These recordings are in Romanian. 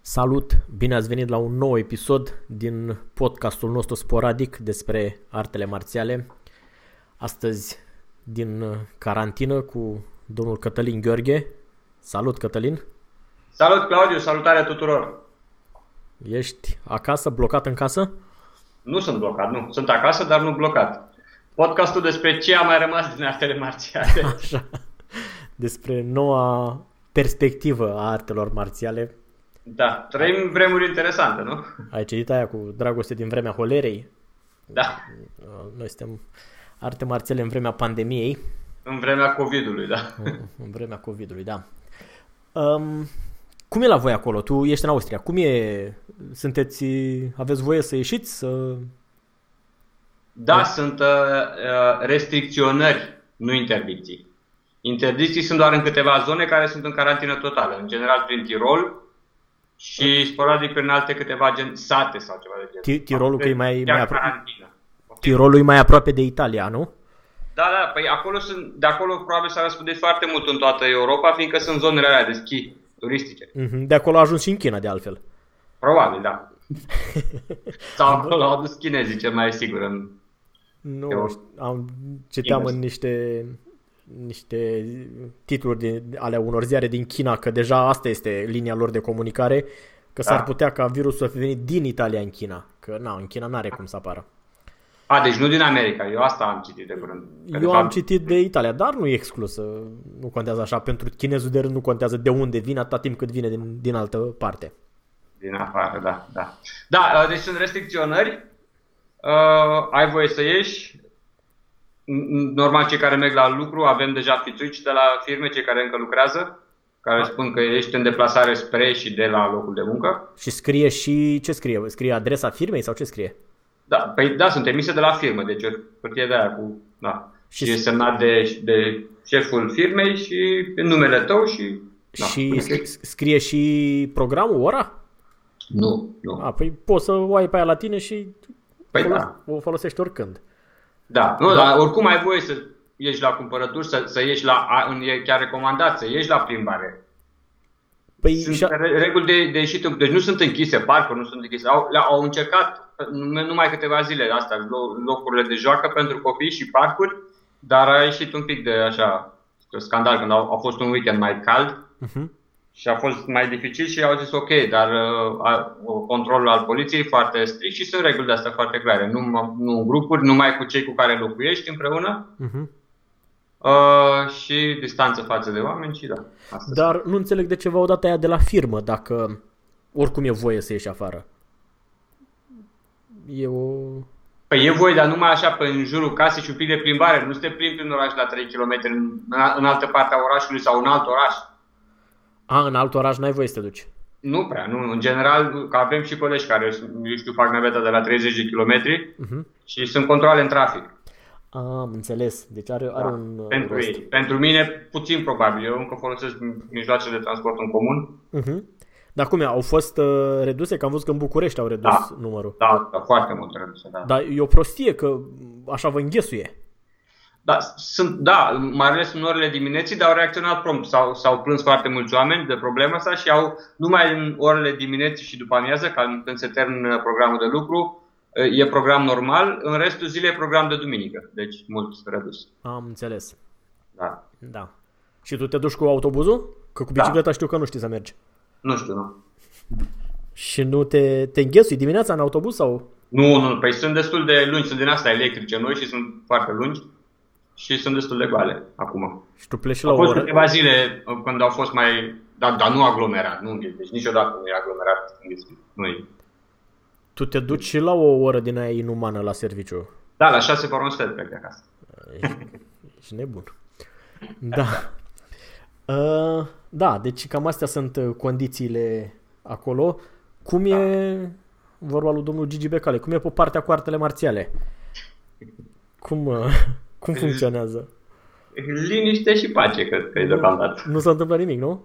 Salut! Bine ați venit la un nou episod din podcastul nostru sporadic despre artele marțiale. Astăzi din carantină cu domnul Cătălin Gheorghe. Salut Cătălin! Salut Claudiu, salutare tuturor! Ești acasă, blocat în casă? Nu sunt blocat, nu. Sunt acasă, dar nu blocat. Podcastul despre ce a mai rămas din artele marțiale. Așa. Despre noua perspectivă a artelor marțiale. Da, trăim vremuri interesante, nu? Ai citit aia cu dragoste din vremea holerei? Da. Noi suntem arte marțiale în vremea pandemiei. În vremea COVID-ului, da. În vremea COVID-ului, da. Um, cum e la voi acolo? Tu ești în Austria. Cum e? Sunteți, aveți voie să ieșiți? Să... Da, da, sunt uh, uh, restricționări, nu interdicții. Interdicții sunt doar în câteva zone care sunt în carantină totală. În general prin Tirol și sporadic prin alte câteva gen, sate sau ceva de genul. Tirolul că e mai, mai aproape. Tirolul e mai aproape de Italia, nu? Da, da, păi acolo sunt, de acolo probabil s-a răspândit foarte mult în toată Europa, fiindcă sunt zonele alea de schi turistice. Mm-hmm. De acolo a ajuns și în China, de altfel. Probabil, da. Sau acolo au adus chinezii, cel mai sigur. În... Nu, Eu... am, citeam în niște, niște titluri de, ale unor ziare din China că deja asta este linia lor de comunicare, că da. s-ar putea ca virusul să fi venit din Italia în China. Că na, în China n-are cum să apară. A, deci nu din America. Eu asta am citit de curând. Eu am citit de Italia, dar nu e exclus. Nu contează așa. Pentru chinezul de rând nu contează de unde vine, atâta timp cât vine din, din altă parte. Din afară, da. Da, da uh, deci sunt restricționări. Uh, ai voie să ieși. Normal, cei care merg la lucru, avem deja fițuici de la firme, cei care încă lucrează, care A. spun că ești în deplasare spre și de la locul de muncă. Și scrie și ce scrie? Scrie adresa firmei sau ce scrie? Da, păi da, sunt emise de la firmă, deci o hârtie de aia cu, da. Și, și e semnat de, de șeful firmei și în numele tău și... Da, și scrie și programul, ora? Nu, nu. A, păi poți să o ai pe aia la tine și păi folos- da. o folosești oricând. Da, nu, da. dar oricum ai voie să ieși la cumpărături, să, să ieși la, e chiar recomandat să ieși la plimbare. Păi sunt și reguli de, de ieșit, deci nu sunt închise, parcuri nu sunt închise. Au, au încercat numai câteva zile astea, locurile de joacă pentru copii și parcuri, dar a ieșit un pic de așa scandal când a, a fost un weekend mai cald uh-huh. Și a fost mai dificil și au zis ok, dar uh, controlul al poliției foarte strict și sunt reguli de astea foarte clare. Nu, nu în grupuri, numai cu cei cu care locuiești împreună. Uh-huh. Uh, și distanță față de oameni și da. Asta Dar nu înțeleg de ce v-au dat aia de la firmă dacă oricum e voie să ieși afară. E o... Păi e voie, dar numai așa pe în jurul casei și un pic de plimbare. Nu să te plimbi prin oraș la 3 km în, în altă parte a orașului sau în alt oraș. A, în alt oraș n-ai voie să te duci. Nu prea, nu. În general, că avem și colegi care, eu știu, fac naveta de la 30 de kilometri uh-huh. și sunt controle în trafic. Am înțeles. Deci are, are da, un pentru rost. ei. Pentru mine, puțin probabil. Eu încă folosesc mijloace de transport în comun. Uh-huh. Dar cum e? Au fost uh, reduse? Că am văzut că în București au redus da, numărul. Da, da, foarte mult reduse, da. Dar e o prostie că așa vă înghesuie. Da, sunt, da, mai ales în orele dimineții, dar au reacționat prompt. S-au, s-au plâns foarte mulți oameni de problema asta și au, numai în orele dimineții și după amiază, când se termină programul de lucru, e program normal, în restul zilei e program de duminică, deci mult redus. Am înțeles. Da. Da. Și tu te duci cu autobuzul? Că cu bicicleta da. știu că nu știi să mergi. Nu știu, nu. Și nu te, te înghesui dimineața în autobuz sau? Nu, nu, păi sunt destul de lungi, sunt din astea electrice noi și sunt foarte lungi și sunt destul de goale acum. Și tu pleci la o fost oră? câteva zile când au fost mai... Dar, dar nu aglomerat, nu deci niciodată nu e aglomerat nu e. Tu te duci și la o oră din aia inumană la serviciu? Da, la șase fără un sfert pe acasă. Ești nebun. Da. Uh, da, deci cam astea sunt uh, condițiile acolo. Cum da. e vorba lui domnul Gigi Becale? Cum e pe partea cu artele marțiale? Cum, uh, cum funcționează? Liniște și pace, cred că e deocamdată. Nu s-a întâmplat nimic, nu?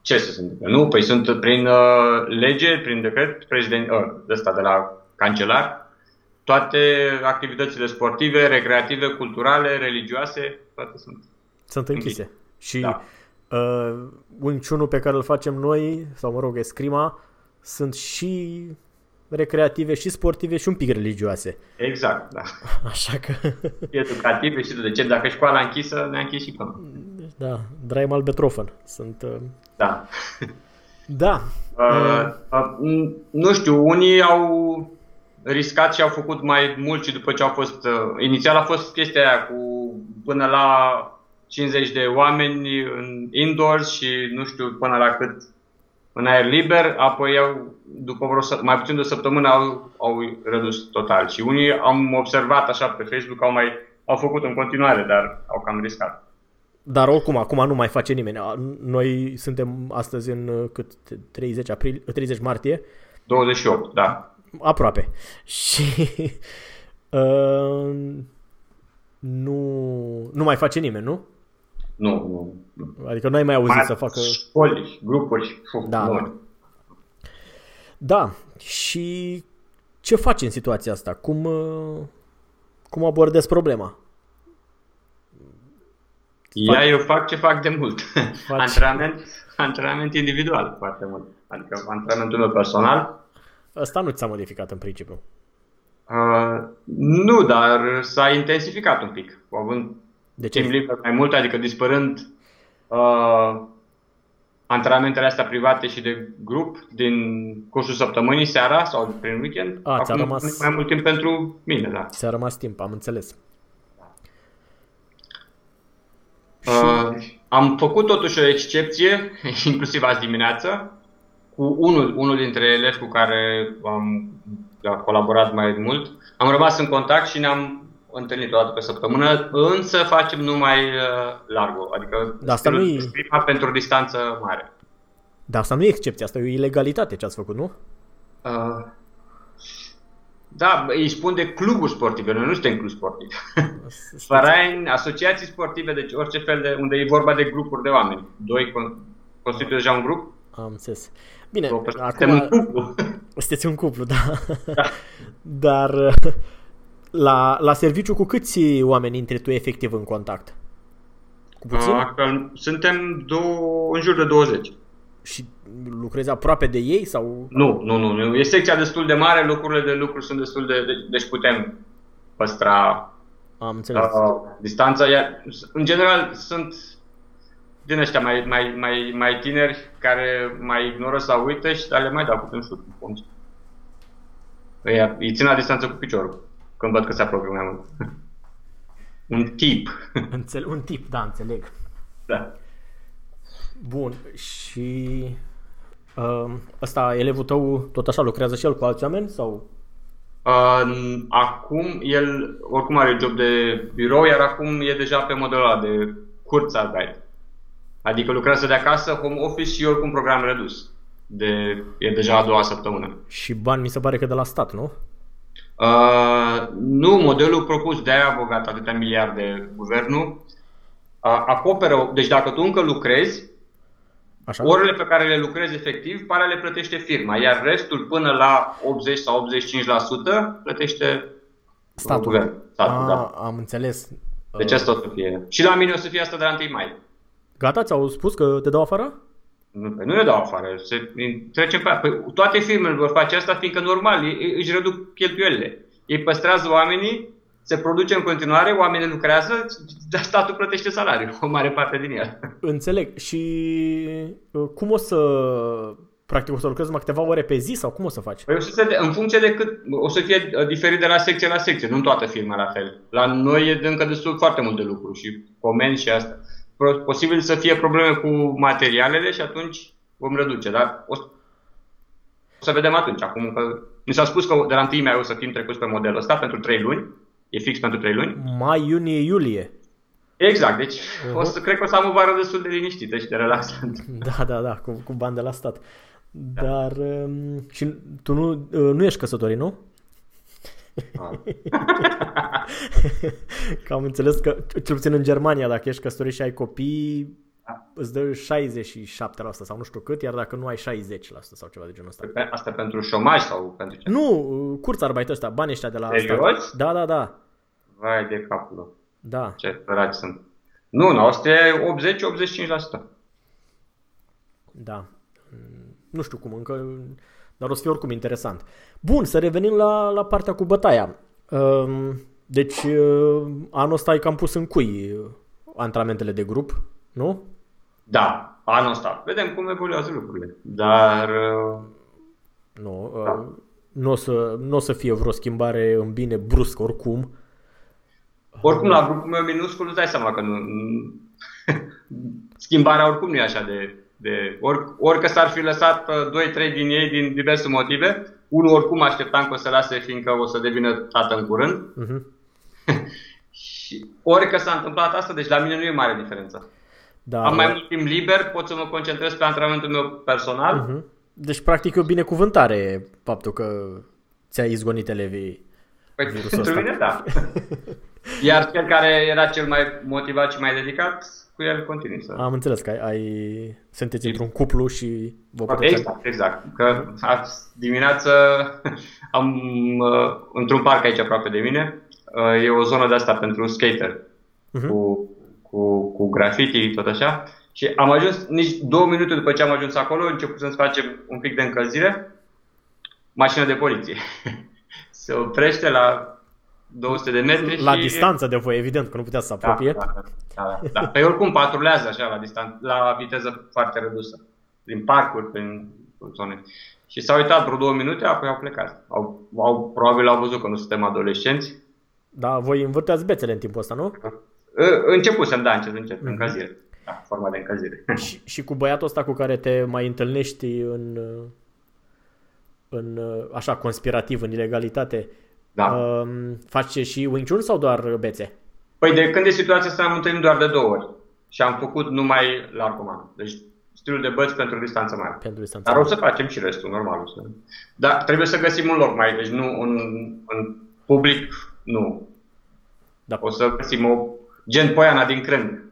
Ce să se întâmple? Nu, păi sunt prin uh, lege, prin decret, prezident, uh, de ăsta de la cancelar, toate activitățile sportive, recreative, culturale, religioase, toate sunt. Sunt închise. închise. Și da. uh, unciunul pe care îl facem noi, sau mă rog, escrima, sunt și recreative și sportive și un pic religioase. Exact, da. Așa că... Educative și de ce? Dacă școala închisă, ne-a închis și până. Da, Draimal Betrofen. Sunt... Uh... Da. Da. Uh, uh, nu știu, unii au riscat și au făcut mai mult și după ce au fost... Uh, inițial a fost chestia aia cu până la 50 de oameni în indoors și nu știu până la cât în aer liber, apoi au, după vreo, mai puțin de o săptămână au, au redus total. Și unii am observat așa pe Facebook, au mai au făcut în continuare, dar au cam riscat. Dar oricum, acum nu mai face nimeni. Noi suntem astăzi în uh, cât 30, april, 30 martie. 28, da. Aproape. Și uh, nu, nu mai face nimeni, nu? Nu, nu. nu. Adică nu ai mai auzit mai să facă... Școli, grupuri. Da, da. Da. Și ce faci în situația asta? Cum, uh, cum abordezi problema? Ia, eu fac ce fac de mult. antrenament, antrenament individual foarte mult. Adică antrenamentul meu personal. Asta nu ți-a modificat în principiu. Uh, nu, dar s-a intensificat un pic. Având de ce? timp mai mult, adică dispărând uh, antrenamentele astea private și de grup din cursul săptămânii, seara sau prin weekend. A, Acum rămas... mai mult timp pentru mine, da. Ți-a rămas timp, am înțeles. Uh, am făcut totuși o excepție, inclusiv azi dimineață, cu unul, unul dintre elevi cu care am colaborat mai mult. Am rămas în contact și ne-am întâlnit o dată pe săptămână, însă facem numai uh, largo, adică da, asta nu e... pentru distanță mare. Dar asta nu e excepție, asta e o ilegalitate ce ați făcut, nu? Uh, da, îi spun de cluburi sportive, noi nu suntem club sportiv. Farain, asociații sportive, deci orice fel de, unde e vorba de grupuri de oameni. Doi constituie deja un grup. Am înțeles. Bine, acum... un cuplu. Sunteți un cuplu, da. da. Dar la, la serviciu cu câți oameni intri tu efectiv în contact? Cu puțin? A, suntem două, în jur de 20. Și lucrezi aproape de ei? sau? Nu, nu, nu. nu. E secția destul de mare, locurile de lucru sunt destul de... de deci putem păstra Am înțeles. Uh, distanța. Iar, în general sunt din ăștia mai, mai, mai, mai tineri care mai ignoră sau uită și le mai dau putem șut. Îi, îi țin la distanță cu piciorul când văd că se apropie mai mult. un tip. Înțel- un tip, da, înțeleg. Da. Bun, și uh, ăsta, elevul tău, tot așa lucrează și el cu alți oameni sau? Uh, acum, el oricum are job de birou, iar acum e deja pe modelul ăla de curța guide. Adică lucrează de acasă, home office și oricum program redus. De, e deja a doua săptămână. Și bani mi se pare că de la stat, nu? Uh, nu, modelul propus de aia bogat atâtea miliarde guvernul uh, acoperă, deci dacă tu încă lucrezi, Așa? orele pe care le lucrezi efectiv, pare le plătește firma, iar restul până la 80 sau 85% plătește statul. Guvern, statul A, da. Am înțeles. Deci asta o să fie. Și la mine o să fie asta de la 1 mai. Gata, ți-au spus că te dau afară? Nu, nu ne dau afară, se, trecem pe păi, Toate firmele vor face asta, fiindcă normal, ei, își reduc cheltuielile. Ei păstrează oamenii, se produce în continuare, oamenii lucrează, dar statul plătește salariu, o mare parte din el. Înțeleg. Și uh, cum o să practic o să lucrezi mai câteva ore pe zi sau cum o să faci? Păi o să se, în funcție de cât, o să fie uh, diferit de la secție la secție, nu în toată firma la fel. La noi e încă destul foarte mult de lucru și comenzi și asta. Posibil să fie probleme cu materialele și atunci vom reduce, dar o, o să vedem atunci. Acum că mi s-a spus că de la 1 mai o să fim trecuți pe modelul ăsta pentru 3 luni, e fix pentru 3 luni. Mai, iunie, iulie. Exact, deci uh-huh. o să, cred că o să am o vară destul de liniștită și de relaxant. Da, da, da, cu, cu bani de la stat. Da. Dar um, și tu nu, uh, nu ești căsătorit, nu? Ah. că am înțeles că, cel puțin în Germania, dacă ești căsătorit și ai copii, da. îți dă 67% sau nu știu cât, iar dacă nu ai 60% sau ceva de genul ăsta. Asta pentru șomaj sau pentru ce? Nu, uh, curțarbait ăsta, banii ăștia de la Serios? stat. Da, da, da. Vai de capul Da. Ce săraci sunt. Nu, nu, asta e 80-85%. Da nu știu cum încă, dar o să fie oricum interesant. Bun, să revenim la, la partea cu bătaia. Ehm, deci, uh, anul ăsta ai cam pus în cui uh, antrenamentele de grup, nu? Da, anul ăsta. Vedem cum evoluează lucrurile. Dar... Uh, nu, da. nu, o să, nu o să fie vreo schimbare în bine brusc oricum. Oricum, la grupul meu minuscul îți dai seama că nu, schimbarea oricum nu e așa de de ori, orică s-ar fi lăsat 2-3 din ei din diverse motive, unul oricum așteptam că o să lase fiindcă o să devină tată în curând. Uh-huh. și orică s-a întâmplat asta, deci la mine nu e mare diferență. Da, Am mai mult timp liber, pot să mă concentrez pe antrenamentul meu personal. Uh-huh. Deci, practic, e o binecuvântare faptul că ți-ai izgonit elevii Păi, pentru mine, da. Iar cel care era cel mai motivat și mai dedicat, cu el continui să... Am înțeles că ai, ai sunteți într-un cuplu și vă puteți... Exact, exact. Că azi dimineață am uh, într-un parc aici aproape de mine, uh, e o zonă de asta pentru skater, uh-huh. cu, cu, cu graffiti, tot așa. Și am ajuns, nici două minute după ce am ajuns acolo, început să-ți facem un pic de încălzire, mașină de poliție. Se oprește la 200 de metri La și... distanță de voi, evident, că nu putea să se apropie. Da, da, da, da. da. Pe oricum patrulează așa la, distanță, la viteză foarte redusă. Din parcuri, prin zone. Și s-au uitat vreo două minute, apoi au plecat. Au, au, probabil au văzut că nu suntem adolescenți. Da, voi învârteați bețele în timpul ăsta, nu? Începusem, da, încet, încet, mm-hmm. încălzire. Da, forma de încălzire. Și, și cu băiatul ăsta cu care te mai întâlnești în, în așa, conspirativ, în ilegalitate, da. Uh, face și Wing Chun sau doar bețe? Păi de când e situația asta am întâlnit doar de două ori. Și am făcut numai la comană. Deci stilul de băți pentru distanță mare. Pentru distanță Dar o să facem și restul, normal. Să... Dar trebuie să găsim un loc mai, deci nu în, în public, nu. Da. O să găsim o gen Poiana din Crâng.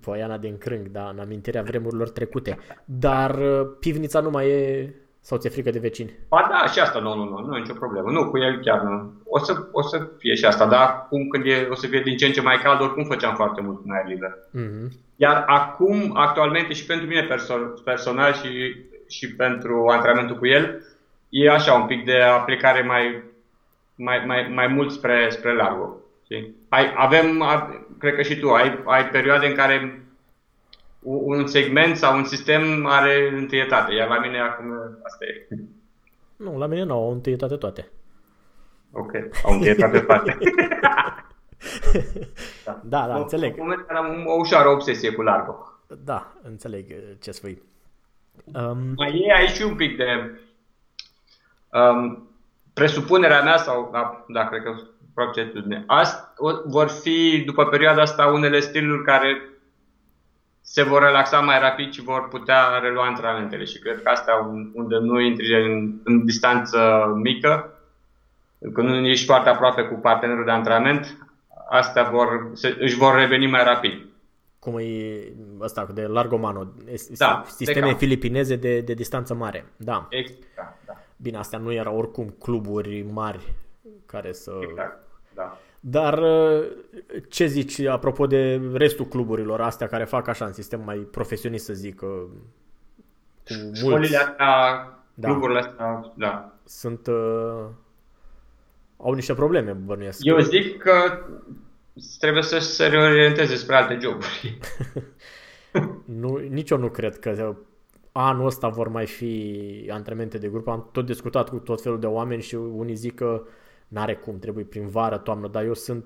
Poiana din Crâng, da, în amintirea vremurilor trecute. Dar uh, pivnița nu mai e sau ți-e frică de vecini? Ba da, și asta, nu, nu, nu, nu e nicio problemă. Nu, cu el chiar nu. O să, o să fie și asta, dar acum când e, o să fie din ce în ce mai cald, oricum făceam foarte mult în aer liber. Mm-hmm. Iar acum, actualmente, și pentru mine perso- personal și, și pentru antrenamentul cu el, e așa un pic de aplicare mai, mai, mai, mai mult spre, spre largul. Ai, avem, cred că și tu, ai, ai perioade în care un segment sau un sistem are întâietate, iar la mine acum asta e. Nu, la mine nu au întâietate toate. Ok, au întâietate toate. da, da, da înțeleg. În moment am o ușoară obsesie cu largo. Da, înțeleg ce spui. Um... Mai e aici un pic de um, presupunerea mea sau, da, da cred că procedură. Asta vor fi, după perioada asta, unele stiluri care se vor relaxa mai rapid și vor putea relua antrenamentele. Și cred că asta unde nu intri în, în distanță mică, când nu ești foarte aproape cu partenerul de antrenament, astea vor, se, își vor reveni mai rapid. Cum e ăsta de Largomano, da, sisteme de filipineze de, de distanță mare. Da. Exact, da, da. Bine, astea nu erau oricum cluburi mari care să... Exact, da. Dar uh, ce zici apropo de restul cluburilor astea care fac așa în sistem mai profesionist să zic? Uh, cu Școlile mulți... astea, da. cluburile astea, da. Sunt, uh, au niște probleme, bănuiesc. Eu zic că trebuie să se reorienteze spre alte joburi. nu, nici eu nu cred că anul ăsta vor mai fi antrenamente de grup. Am tot discutat cu tot felul de oameni și unii zic că n-are cum, trebuie prin vară, toamnă, dar eu sunt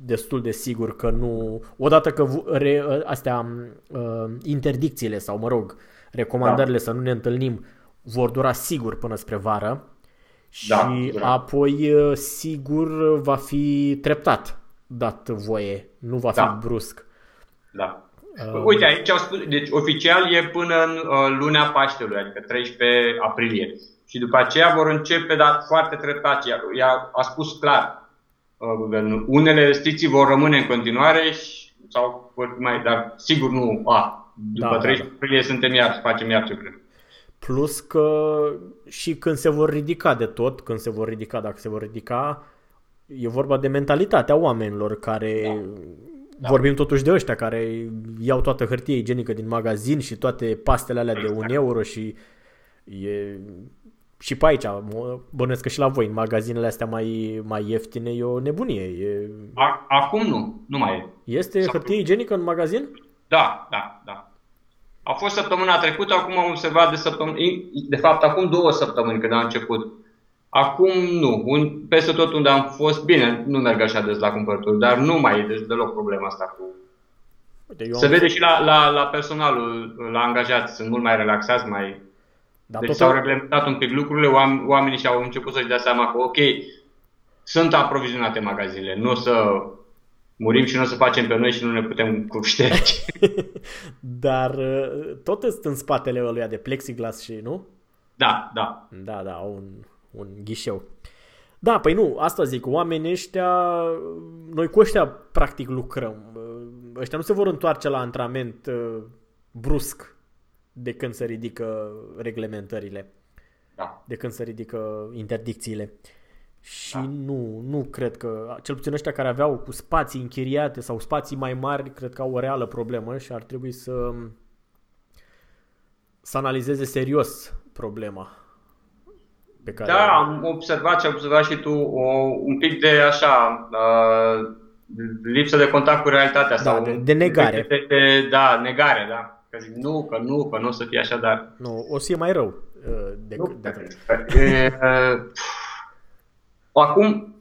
destul de sigur că nu... Odată că re, astea uh, interdicțiile sau, mă rog, recomandările da. să nu ne întâlnim vor dura sigur până spre vară da, și da. apoi uh, sigur va fi treptat dat voie, nu va da. fi brusc. Da. Uh, Uite, aici au spus, deci oficial e până în uh, luna Paștelui, adică 13 aprilie. Și după aceea vor începe, dar foarte treptat. Ea, ea a spus clar, uh, guvernul, unele restricții vor rămâne în continuare și, sau vor mai, dar sigur nu, a, după da, 13 da, da. aprilie suntem iar, facem iar ce vrem. Plus că și când se vor ridica de tot, când se vor ridica, dacă se vor ridica, e vorba de mentalitatea oamenilor care da da. Vorbim totuși de ăștia care iau toată hârtie igienică din magazin și toate pastele alea de un exact. euro și e... Și pe aici, bănuiesc că și la voi, în magazinele astea mai, mai ieftine, e o nebunie. E... Acum nu, nu mai e. Este S-a hârtie igienică în magazin? Da, da, da. A fost săptămâna trecută, acum am observat de săptămâni, de fapt acum două săptămâni când a început Acum nu. Un, peste tot unde am fost, bine, nu merg așa des la cumpărături, dar nu mai e deci deloc problema asta cu... Uite, eu Se am... vede și la, la, la personalul, la angajați, sunt mult mai relaxați, mai... Dar deci tot s-au reglementat un pic lucrurile, oamenii și-au început să-și dea seama că, ok, sunt aprovizionate magazinele, nu o să murim și nu o să facem pe noi și nu ne putem cu Dar uh, tot sunt în spatele ăluia de plexiglas și, nu? Da, da. Da, da, un, un ghișeu. Da, păi nu, asta zic, oamenii ăștia, noi cu ăștia practic lucrăm. Ăștia nu se vor întoarce la antrenament uh, brusc de când se ridică reglementările. Da. De când se ridică interdicțiile. Și da. nu, nu cred că, cel puțin ăștia care aveau cu spații închiriate sau spații mai mari, cred că au o reală problemă și ar trebui să să analizeze serios problema pe care... Da, am observat și am observat și tu o, un pic de așa uh, lipsă de contact cu realitatea. Da, sau de, de negare. De, de, da, negare, da. Că zic, nu, că nu, că nu o să fie așa, dar... Nu, o să fie mai rău. Uh, de, nu, de, de, uh, acum,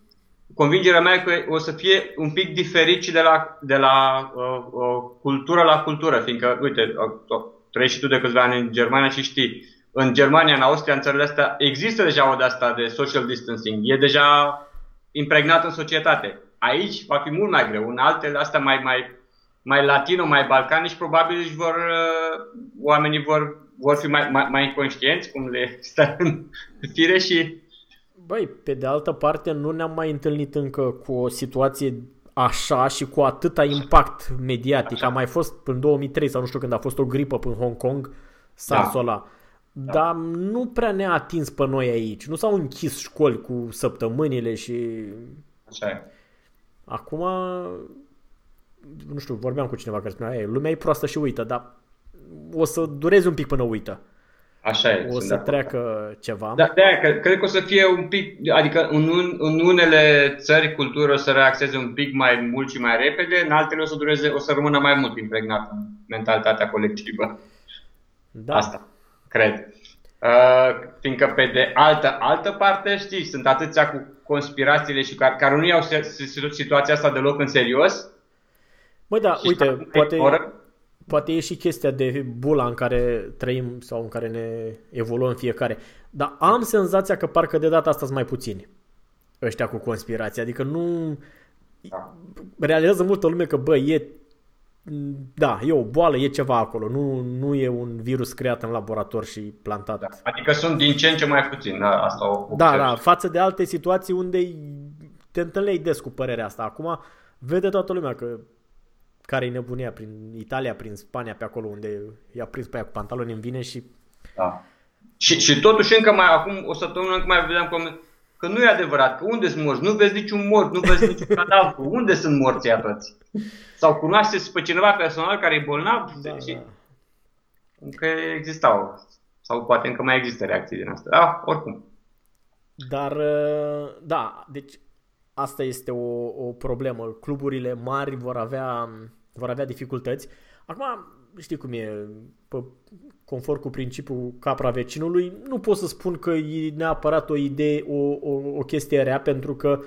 convingerea mea e că o să fie un pic diferit și de la, de la uh, uh, cultură la cultură, fiindcă, uite, uh, trăiești și tu de câțiva ani în Germania și știi, în Germania, în Austria, în țările astea, există deja o de asta de social distancing. E deja impregnat în societate. Aici va fi mult mai greu. În altele astea mai, mai, mai latino, mai balcanici, probabil își vor, uh, oamenii vor, vor fi mai, mai, mai conștienți cum le stă în fire și... Băi, pe de altă parte, nu ne-am mai întâlnit încă cu o situație așa și cu atâta impact mediatic. Așa. A mai fost în 2003 sau nu știu când a fost o gripă în Hong Kong, SARS-ul da. ăla. Da. Dar nu prea ne-a atins pe noi aici. Nu s-au închis școli cu săptămânile și... Așa e. Acum, nu știu, vorbeam cu cineva care spunea, lumea e proastă și uită, dar o să dureze un pic până uită. Așa e. O să treacă ceva. Da, de aia, cred că o să fie un pic, adică în, în unele țări cultură o să reacțeze un pic mai mult și mai repede, în altele o să dureze, o să rămână mai mult impregnată mentalitatea colectivă. Da. Asta cred. Uh, fiindcă pe de altă, altă parte, știi, sunt atâția cu conspirațiile și care, care nu iau situația asta deloc în serios. Băi, da, uite, poate, poate e și chestia de bula în care trăim sau în care ne evoluăm fiecare. Dar am senzația că parcă de data asta sunt mai puțini ăștia cu conspirații. Adică nu... Da. Realizează multă lume că, bă, e da, e o boală, e ceva acolo, nu, nu e un virus creat în laborator și plantat. Da, adică sunt din ce în ce mai puțin, da, asta o Da, da, față de alte situații unde te întâlneai des cu părerea asta. Acum vede toată lumea că care e nebunia prin Italia, prin Spania, pe acolo unde i-a prins pe aia cu pantaloni în vine și... Da. Și, și totuși încă mai, acum o săptămână încă mai vedeam că, că nu e adevărat, că unde sunt morți? Nu vezi niciun mort, nu vezi niciun cadavru, unde sunt morții toți? Sau cunoașteți pe cineva personal care e bolnav? Da, și da. Încă existau. Sau poate încă mai există reacții din asta. Da, oricum. Dar, uh, da, deci asta este o, o problemă. Cluburile mari vor avea, vor avea dificultăți. Acum, știi cum e, pe, conform cu principiul capra vecinului, nu pot să spun că e neapărat o idee, o, o, o chestie rea, pentru că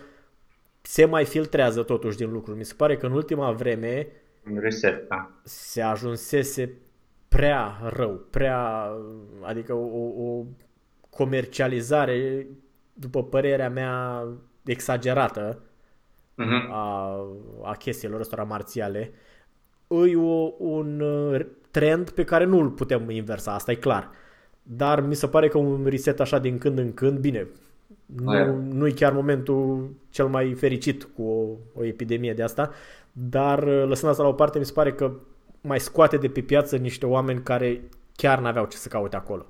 se mai filtrează totuși din lucruri. Mi se pare că în ultima vreme Reset, da. se ajunsese prea rău, prea, adică o, o comercializare, după părerea mea, exagerată uh-huh. a, a chestiilor ăstora marțiale. E o, un uh, trend pe care nu îl putem inversa, asta e clar. Dar mi se pare că un reset așa din când în când, bine, nu, nu e chiar momentul cel mai fericit cu o, o epidemie de asta, dar uh, lăsând asta la o parte, mi se pare că mai scoate de pe piață niște oameni care chiar n-aveau ce să caute acolo.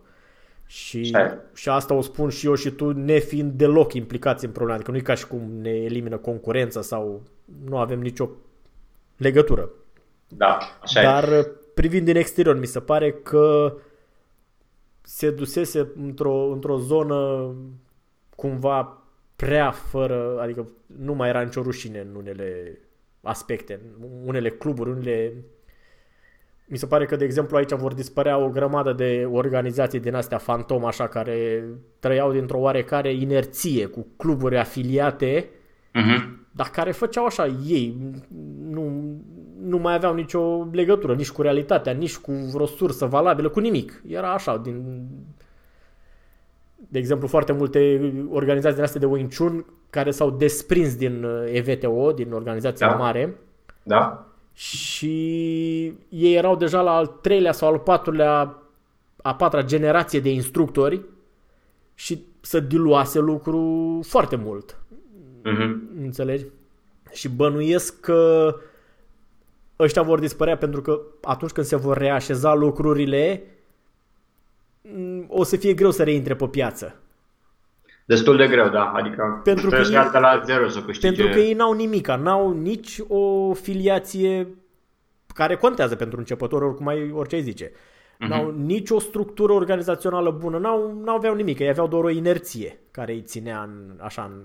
Și, și asta o spun și eu și tu, nefiind deloc implicați în problema. Adică nu e ca și cum ne elimină concurența sau nu avem nicio legătură. Da, așa Dar e. privind din exterior, mi se pare că se dusese într-o, într-o zonă cumva prea fără, adică nu mai era nicio rușine în unele aspecte, în unele cluburi, unele mi se pare că, de exemplu, aici vor dispărea o grămadă de organizații din astea fantom, așa, care trăiau dintr-o oarecare inerție cu cluburi afiliate, uh-huh. dar care făceau așa ei, nu, nu mai aveau nicio legătură nici cu realitatea, nici cu vreo sursă valabilă, cu nimic. Era așa, din... De exemplu, foarte multe organizații din astea de Wing Chun care s-au desprins din uh, EVTO, din organizația da. mare. Da și ei erau deja la al treilea sau al patrulea, a patra generație de instructori și să diluase lucru foarte mult. Uh-huh. Înțelegi? Și bănuiesc că ăștia vor dispărea pentru că atunci când se vor reașeza lucrurile o să fie greu să reintre pe piață. Destul de greu, da. Adică pentru că ei, la zero să câștige. Pentru că ei n-au nimic, n-au nici o filiație care contează pentru începător, oricum ai, orice ai zice. Uh-huh. N-au nici o structură organizațională bună, n-au, n-au aveau nimic, ei aveau doar o inerție care îi ținea în, așa în,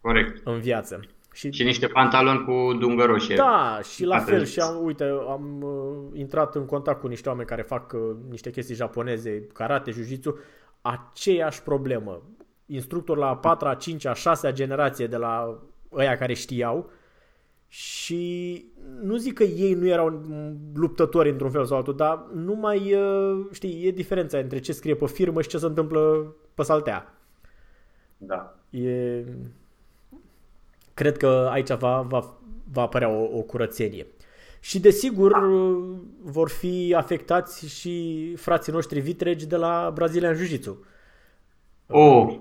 Corect. în viață. Și, și niște pantaloni cu dungă roșie. Da, și la fel, și am, uite, am uh, intrat în contact cu niște oameni care fac uh, niște chestii japoneze, karate, jiu-jitsu, aceeași problemă instructor la a patra, a cincea, a șasea generație de la ăia care știau și nu zic că ei nu erau luptători într-un fel sau altul, dar nu mai, uh, știi, e diferența între ce scrie pe firmă și ce se întâmplă pe saltea. Da. E... Cred că aici va, va, va apărea o, o curățenie. Și desigur da. vor fi afectați și frații noștri vitregi de la Brazilian Jiu-Jitsu Oh.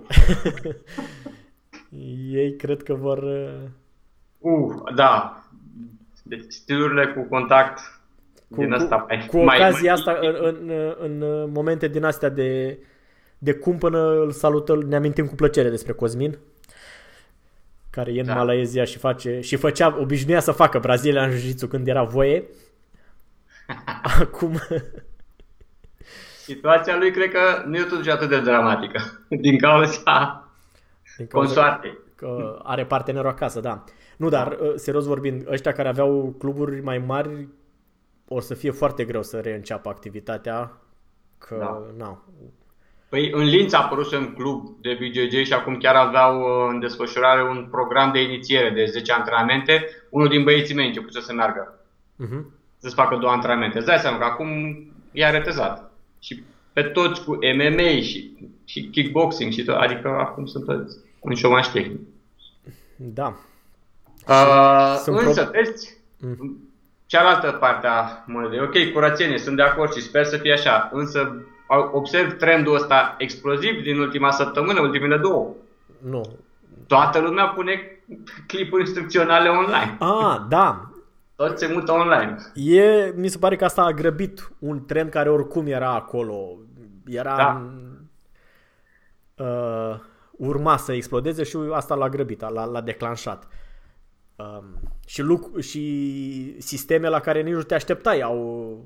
Ei cred că vor... Uh, da. Deci stilurile cu contact cu, din asta cu, mai, cu ocazia mai, asta, în, în, în momente din astea de, de cumpănă, îl salută, ne amintim cu plăcere despre Cosmin, care e în da. Malaezia și face și făcea, obișnuia să facă Brazilia în jiu când era voie. Acum situația lui cred că nu e totuși atât de dramatică din cauza, din cauza consoartei. Că are partenerul acasă, da. Nu, dar da. Uh, serios vorbind, ăștia care aveau cluburi mai mari o să fie foarte greu să reînceapă activitatea că, da. na. Păi în Linț a apărut un club de BJJ și acum chiar aveau uh, în desfășurare un program de inițiere de 10 antrenamente. Unul din băieții mei început să meargă. Uh-huh. Să-ți facă două antrenamente. Îți dai seama că acum e retezat și pe toți cu MMA și, și kickboxing și tot, adică acum sunt toți în șomaș tehnic. Da. Uh, însă, pro... vezi, mm. cealaltă parte a monedei. Ok, curățenie, sunt de acord și sper să fie așa, însă observ trendul ăsta exploziv din ultima săptămână, ultimele două. Nu. Toată lumea pune clipuri instrucționale online. Ah, da. Tot se mută online. E, mi se pare că asta a grăbit un trend care oricum era acolo. Era... Da. Uh, urma să explodeze și asta l-a grăbit, l-a, l-a declanșat. Um, și, luc- și sisteme la care nici nu te așteptai au...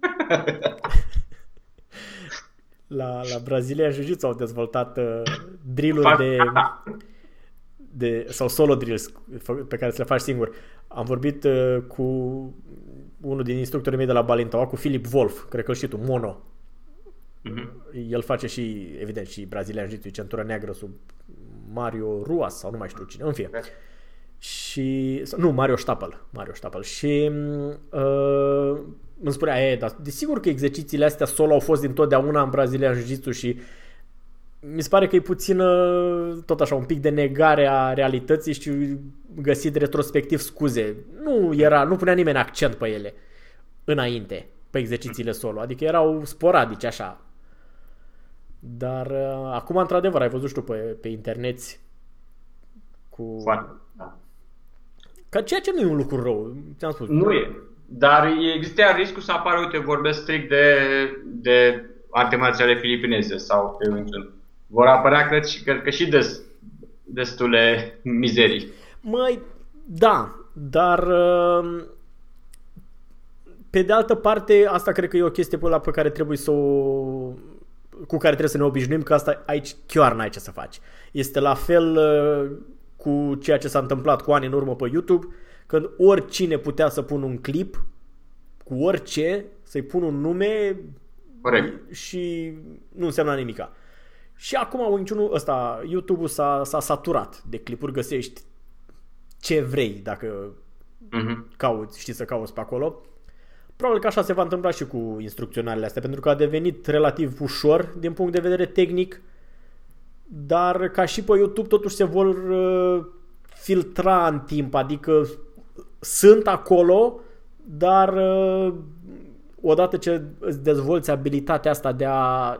la, la Brazilia Jiu-Jitsu au dezvoltat uh, drill-uri de, de, sau solo drills pe care să le faci singur. Am vorbit uh, cu unul din instructorii mei de la Balintaua, cu Philip Wolf, cred că știi tu, Mono. Uh-huh. El face și, evident, și Brazilian Jiu-Jitsu, centura neagră sub Mario Ruas sau nu mai știu cine, în fine. Okay. Și, nu, Mario Stapel, Mario Stapel. Și uh, îmi spunea, e, dar desigur că exercițiile astea solo au fost dintotdeauna în Brazilian Jiu-Jitsu și mi se pare că e puțin tot așa un pic de negare a realității și găsit retrospectiv scuze. Nu era, nu punea nimeni accent pe ele înainte, pe exercițiile solo. Adică erau sporadice așa. Dar uh, acum, într-adevăr, ai văzut, știu, pe, pe internet cu... Foarte, da. Ca ceea ce nu e un lucru rău, ți-am spus. Nu e. Dar există riscul să apară, uite, vorbesc strict de, de arte marțiale filipineze sau pe Wing Vor apărea, cred, și, cred că și des, destule mizerii. Măi, da, dar uh, pe de altă parte, asta cred că e o chestie pe, la pe care trebuie să o cu care trebuie să ne obișnuim că asta aici chiar n-ai ce să faci. Este la fel uh, cu ceea ce s-a întâmplat cu ani în urmă pe YouTube, când oricine putea să pună un clip cu orice, să-i pun un nume Corect. și nu înseamnă nimica. Și acum Wing ăsta, YouTube-ul s-a, s-a saturat de clipuri, găsești ce vrei dacă uh-huh. cauți, știi să cauți pe acolo. Probabil că așa se va întâmpla și cu instrucționalele astea, pentru că a devenit relativ ușor din punct de vedere tehnic, dar ca și pe YouTube totuși se vor uh, filtra în timp, adică sunt acolo, dar uh, odată ce îți dezvolți abilitatea asta de a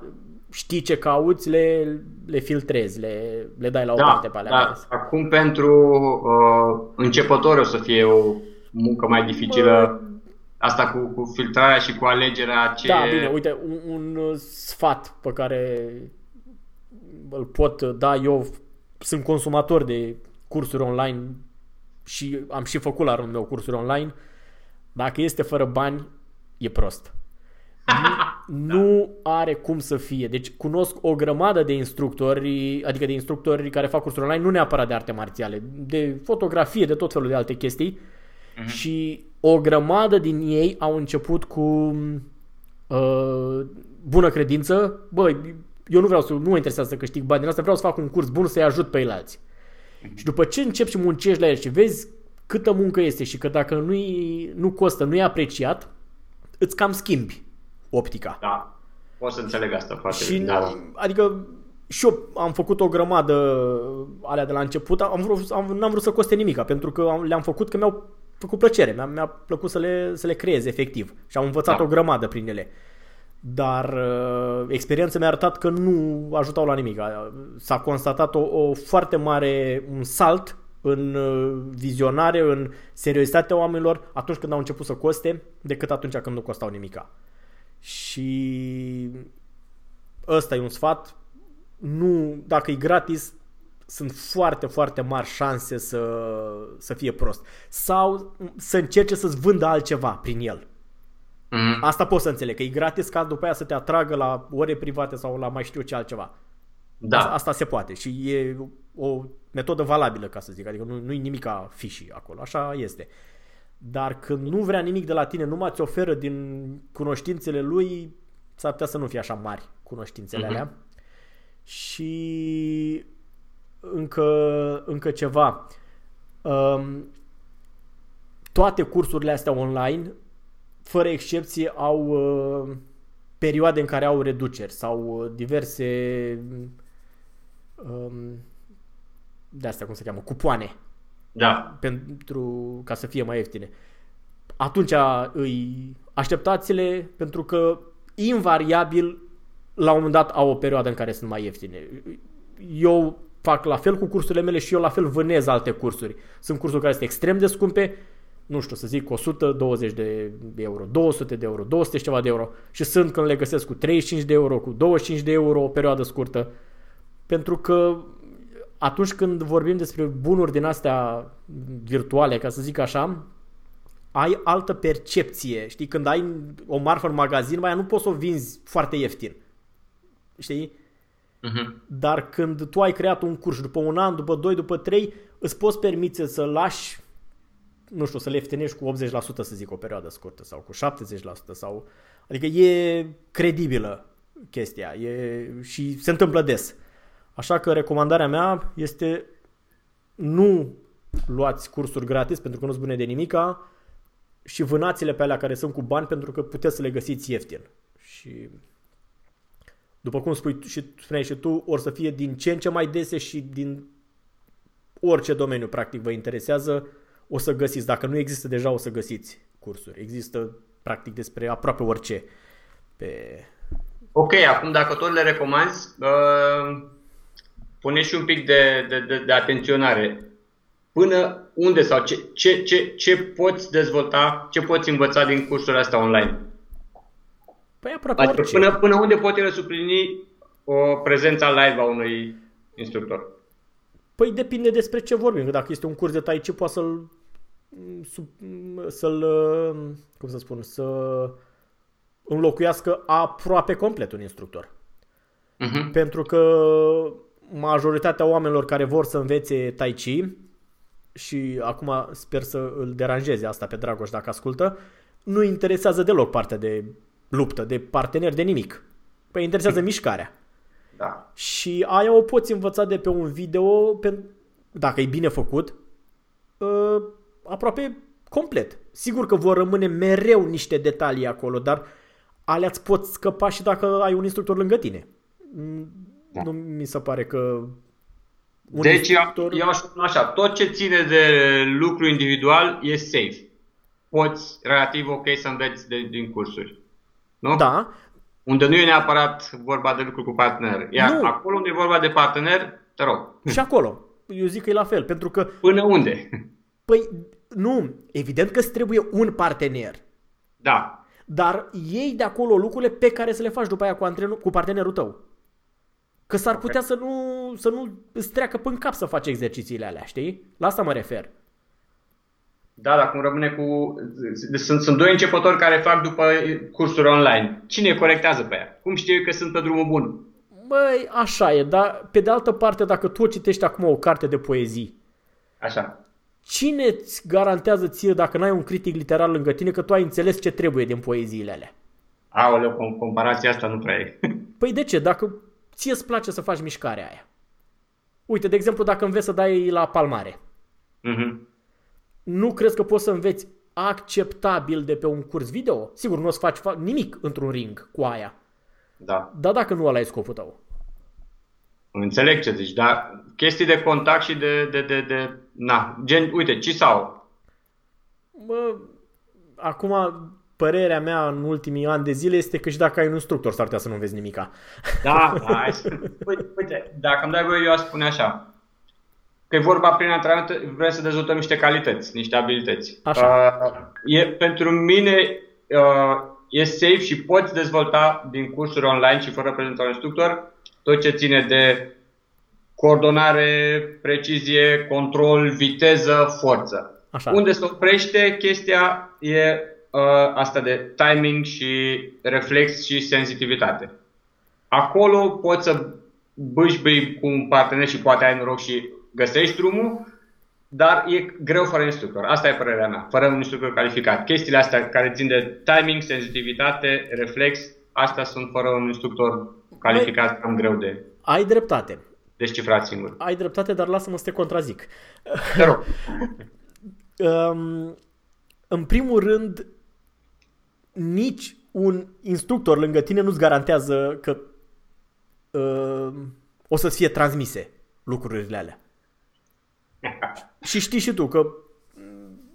ști ce cauți, le, le filtrezi, le, le dai la o da, parte pe alea. Da. Acum pentru uh, începători o să fie o muncă mai dificilă. Bă, Asta cu, cu filtrarea și cu alegerea ce... Da, bine, uite, un, un sfat pe care îl pot da, eu sunt consumator de cursuri online și am și făcut la rândul meu cursuri online. Dacă este fără bani, e prost. Nu, nu are cum să fie. Deci cunosc o grămadă de instructori, adică de instructori care fac cursuri online, nu neapărat de arte marțiale, de fotografie, de tot felul de alte chestii. Uh-huh. Și o grămadă din ei au început cu uh, bună credință. Băi, eu nu vreau să, nu mă interesează să câștig bani din asta, vreau să fac un curs bun să-i ajut pe ceilalți. Uh-huh. Și după ce începi și muncești la el și vezi câtă muncă este și că dacă nu nu costă, nu e apreciat, îți cam schimbi optica. Da, pot să înțeleg asta foarte și, bine. Da. Adică și eu am făcut o grămadă alea de la început, am vrut, am, n-am vrut să coste nimica, pentru că le-am făcut că mi-au făcut plăcere, mi-a, mi-a plăcut să le, să le creez efectiv și am învățat da. o grămadă prin ele. Dar uh, experiența mi-a arătat că nu ajutau la nimic. S-a constatat o, o foarte mare, un salt în uh, vizionare, în seriozitatea oamenilor atunci când au început să coste decât atunci când nu costau nimica. Și ăsta e un sfat. Nu, dacă e gratis, sunt foarte, foarte mari șanse să, să fie prost. Sau să încerce să-ți vândă altceva prin el. Mm-hmm. Asta pot să înțeleg, că e gratis ca după aia să te atragă la ore private sau la mai știu ce altceva. Da. Asta, asta se poate și e o metodă valabilă, ca să zic, adică nu, nu e nimic ca fișii acolo, așa este. Dar când nu vrea nimic de la tine, numai ți oferă din cunoștințele lui, s-ar putea să nu fie așa mari cunoștințele mm-hmm. alea. Și încă, încă ceva. Um, toate cursurile astea online, fără excepție, au uh, perioade în care au reduceri sau diverse um, de astea, cum se cheamă, cupoane. Da. Pentru ca să fie mai ieftine. Atunci îi așteptați-le pentru că invariabil la un moment dat au o perioadă în care sunt mai ieftine. Eu fac la fel cu cursurile mele și eu la fel vânez alte cursuri. Sunt cursuri care sunt extrem de scumpe, nu știu, să zic 120 de euro, 200 de euro, 200 și ceva de euro și sunt când le găsesc cu 35 de euro, cu 25 de euro o perioadă scurtă. Pentru că atunci când vorbim despre bunuri din astea virtuale, ca să zic așa, ai altă percepție. Știi, când ai o marfă în magazin, mai nu poți să o vinzi foarte ieftin. știi? Uh-huh. Dar când tu ai creat un curs după un an, după doi, după trei, îți poți permite să lași, nu știu, să le ieftinești cu 80% să zic o perioadă scurtă sau cu 70% sau... Adică e credibilă chestia e, și se întâmplă des. Așa că recomandarea mea este nu luați cursuri gratis pentru că nu-ți bune de nimica și vânați-le pe alea care sunt cu bani pentru că puteți să le găsiți ieftin. Și după cum spui și spuneai și tu, or să fie din ce în ce mai dese și din orice domeniu practic vă interesează, o să găsiți. Dacă nu există deja, o să găsiți cursuri. Există practic despre aproape orice pe... Ok, acum dacă tot le recomanzi, uh, pune și un pic de, de, de, de atenționare. Până unde sau ce, ce, ce, ce poți dezvolta, ce poți învăța din cursurile astea online? Păi aproape adică orice. Până, până unde poate răsuplini o prezența live a unui instructor? Păi depinde despre ce vorbim. Dacă este un curs de tai chi, poate să-l să-l cum să spun, să înlocuiască aproape complet un instructor. Uh-huh. Pentru că majoritatea oamenilor care vor să învețe Tai Chi și acum sper să îl deranjeze asta pe Dragoș dacă ascultă, nu interesează deloc partea de luptă, de partener, de nimic. Păi interesează mișcarea. Da. Și aia o poți învăța de pe un video, pe, dacă e bine făcut, uh, aproape complet. Sigur că vor rămâne mereu niște detalii acolo, dar alea îți poți scăpa și dacă ai un instructor lângă tine. Da. Nu mi se pare că un deci instructor... eu aș spune așa, tot ce ține de lucru individual e safe. Poți relativ ok să înveți de, din cursuri. Nu? Da. Unde nu e neapărat vorba de lucru cu partener. Iar nu. acolo unde e vorba de partener, te rog. Și acolo. Eu zic că e la fel, pentru că... Până unde? Păi, nu. Evident că îți trebuie un partener. Da. Dar iei de acolo lucrurile pe care să le faci după aia cu, antrenor, cu partenerul tău. Că s-ar okay. putea să nu, să nu îți treacă până cap să faci exercițiile alea, știi? La asta mă refer. Da, dar cum rămâne cu... Sunt, sunt doi începători care fac după cursuri online. Cine corectează pe ea? Cum știu eu că sunt pe drumul bun? Băi, așa e, dar pe de altă parte, dacă tu citești acum o carte de poezii, Așa. Cine îți garantează ție, dacă n-ai un critic literar lângă tine, că tu ai înțeles ce trebuie din poeziile alea? Aoleu, comparația asta nu prea e. Păi de ce? Dacă ție îți place să faci mișcarea aia. Uite, de exemplu, dacă înveți să dai la palmare. Uh-huh. Nu crezi că poți să înveți acceptabil de pe un curs video? Sigur, nu o să faci nimic într-un ring cu aia. Da. Dar dacă nu ăla e scopul tău. Înțeleg ce zici, dar chestii de contact și de, de, de, de na, gen, uite, ci sau? Bă, acum părerea mea în ultimii ani de zile este că și dacă ai un instructor s-ar putea să nu vezi nimica. Da, hai Uite, uite, dacă îmi dai voie, eu aș spune așa. Că e vorba prin antrenament, vrem să dezvoltăm niște calități, niște abilități. Așa. Uh, e, pentru mine uh, e safe și poți dezvolta din cursuri online și fără prezența unui instructor tot ce ține de coordonare, precizie, control, viteză, forță. Așa. Unde se oprește chestia e uh, asta de timing și reflex și sensitivitate. Acolo poți să bâșbâi cu un partener și poate ai noroc și găsești drumul, dar e greu fără instructor. Asta e părerea mea, fără un instructor calificat. Chestiile astea care țin de timing, sensitivitate, reflex, astea sunt fără un instructor calificat cam greu de... Ai dreptate. Descifrat singur. Ai dreptate, dar lasă-mă să te contrazic. Te rog. um, în primul rând, nici un instructor lângă tine nu-ți garantează că uh, o să fie transmise lucrurile alea. și știi și tu că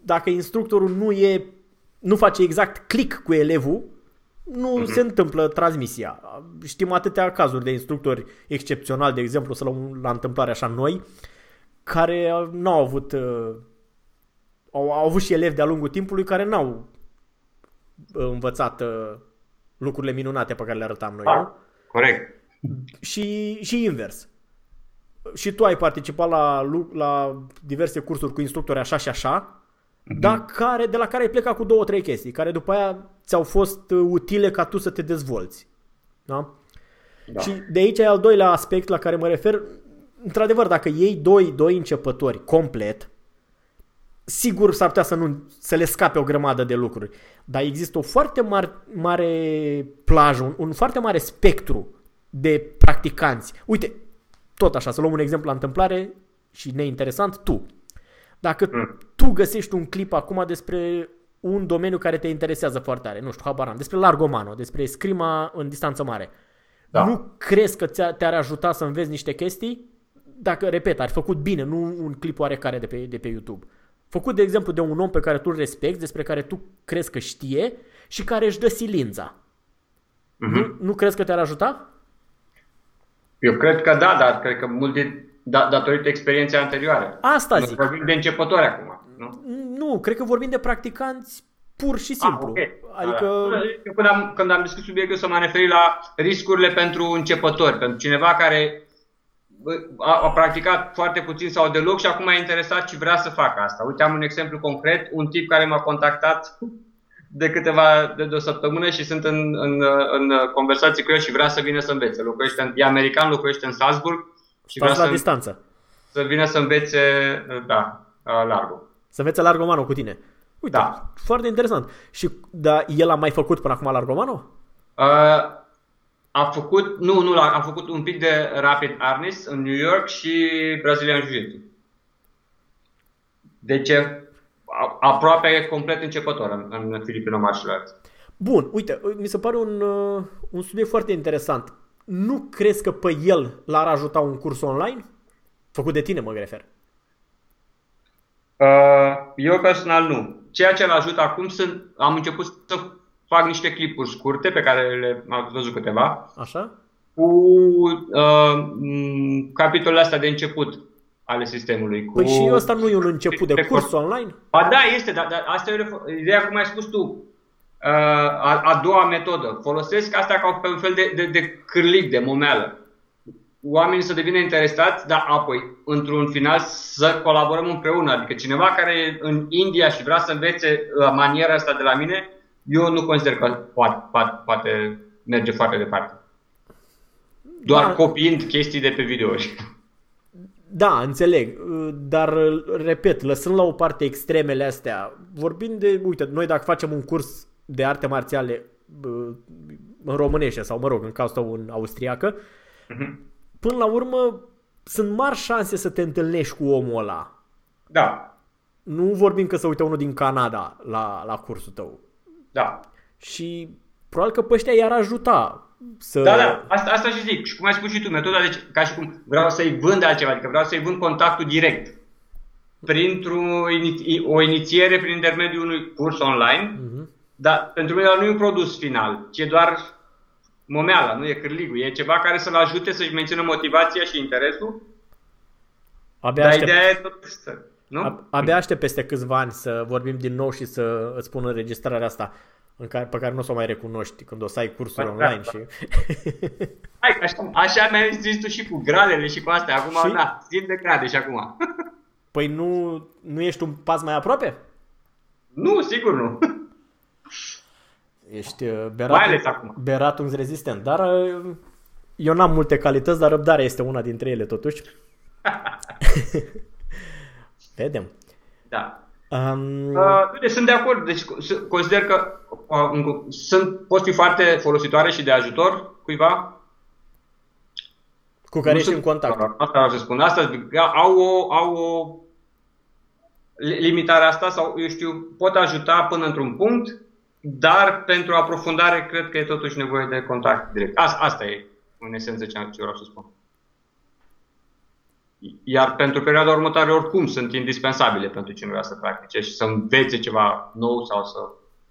dacă instructorul nu e nu face exact click cu elevul, nu uh-huh. se întâmplă transmisia. Știm atâtea cazuri de instructori excepționali, de exemplu, să luăm la întâmplare așa noi, care nu au avut uh, au, au avut și elevi de-a lungul timpului care n-au învățat uh, lucrurile minunate pe care le arătam noi. Ah, corect. Și, și invers. Și tu ai participat la, la diverse cursuri cu instructori așa și așa, mm-hmm. dar care, de la care ai plecat cu două, trei chestii, care după aia ți-au fost uh, utile ca tu să te dezvolți. Da? Da. Și de aici e al doilea aspect la care mă refer. Într-adevăr, dacă iei doi, doi începători complet, sigur s-ar putea să, nu, să le scape o grămadă de lucruri. Dar există o foarte mare, mare plajă, un, un foarte mare spectru de practicanți. Uite, tot așa, să luăm un exemplu la întâmplare și neinteresant, tu. Dacă mm. tu găsești un clip acum despre un domeniu care te interesează foarte tare, nu știu, habar am, despre largomano, despre scrima în distanță mare, da. nu crezi că te-ar ajuta să înveți niște chestii? Dacă, repet, ar făcut bine, nu un clip oarecare de pe, de pe YouTube. Făcut, de exemplu, de un om pe care tu îl respecti, despre care tu crezi că știe și care își dă silința. Mm-hmm. Nu, nu crezi că te-ar ajuta? Eu cred că da, dar cred că mult de, da, datorită experienței anterioare. Asta zic. Vorbim de începători acum, nu? Nu, cred că vorbim de practicanți pur și ah, simplu. Ah, okay. Adică... Da. Când am, când am discutat subiectul, să mă referi la riscurile pentru începători, pentru cineva care a, a practicat foarte puțin sau deloc și acum e interesat și vrea să facă asta. Uite, am un exemplu concret, un tip care m-a contactat de câteva, de, de o săptămână și sunt în, în, în conversații cu el și vrea să vină să învețe. Locuiește în, e american, locuiește în Salzburg și vrea la să, distanță. Să vină să învețe, da, largul. Să învețe largomano cu tine. Uite, da. foarte interesant. Și da, el a mai făcut până acum largomano? Uh, a făcut, nu, nu, a făcut un pic de Rapid Arnis în New York și Brazilian Jiu-Jitsu. Deci aproape complet începător în, în Filipino Martial Arts. Bun, uite, mi se pare un, uh, un subiect foarte interesant. Nu crezi că pe el l-ar ajuta un curs online? Făcut de tine, mă refer. Uh, eu personal nu. Ceea ce l ajută acum sunt, am început să fac niște clipuri scurte pe care le am văzut câteva. Așa? Cu uh, capitolele astea de început ale sistemului. Cu... Păi și ăsta nu e un început de, de curs online? Ba da, este, dar, dar asta e ideea cum ai spus tu. Uh, a, a doua metodă. Folosesc asta ca pe un fel de, de, de cârlig, de momeală. Oamenii să devină interesați, dar apoi, într-un final, să colaborăm împreună. Adică cineva care e în India și vrea să învețe uh, maniera asta de la mine, eu nu consider că poate, poate, poate merge foarte departe. Doar da. copiind chestii de pe videouri. Da, înțeleg, dar repet, lăsând la o parte extremele astea, vorbind de, uite, noi dacă facem un curs de arte marțiale în românește sau, mă rog, în cazul tău în austriacă, uh-huh. până la urmă sunt mari șanse să te întâlnești cu omul ăla. Da. Nu vorbim că să uite unul din Canada la, la cursul tău. Da. Și probabil că pe ăștia i-ar ajuta să... Da, da, asta, asta și zic. Și cum ai spus și tu, metoda, deci ca și cum vreau să-i vând altceva, adică vreau să-i vând contactul direct. Printr-o o inițiere prin intermediul unui curs online, uh-huh. Dar pentru mine nu e un produs final, ci e doar momeala, nu e cârligul. E ceva care să-l ajute să-și mențină motivația și interesul. Abia dar aștept... ideea e tot să... Nu? Abia aștept peste câțiva ani să vorbim din nou și să îți spun înregistrarea asta în care, pe care nu o să o mai recunoști când o să ai cursuri da, online. Da. Și... Hai, așa, așa mi-ai zis tu și cu gradele și cu astea. Acum, și? da, zi de grade și acum. Păi nu, nu ești un pas mai aproape? Nu, sigur nu. Ești uh, berat, berat un rezistent, dar uh, eu n-am multe calități, dar răbdarea este una dintre ele totuși. Vedem. Da. Um... Uh, deci sunt de acord. Deci consider că uh, sunt, pot fi foarte folositoare și de ajutor cuiva. Cu care nu ești în contact. Asta vreau să spun. Asta au o, au o limitare asta sau, eu știu, pot ajuta până într-un punct, dar pentru aprofundare cred că e totuși nevoie de contact direct. Asta, asta e, în esență, ce vreau să spun. Iar pentru perioada următoare, oricum, sunt indispensabile pentru cine vrea să practice și să învețe ceva nou sau să...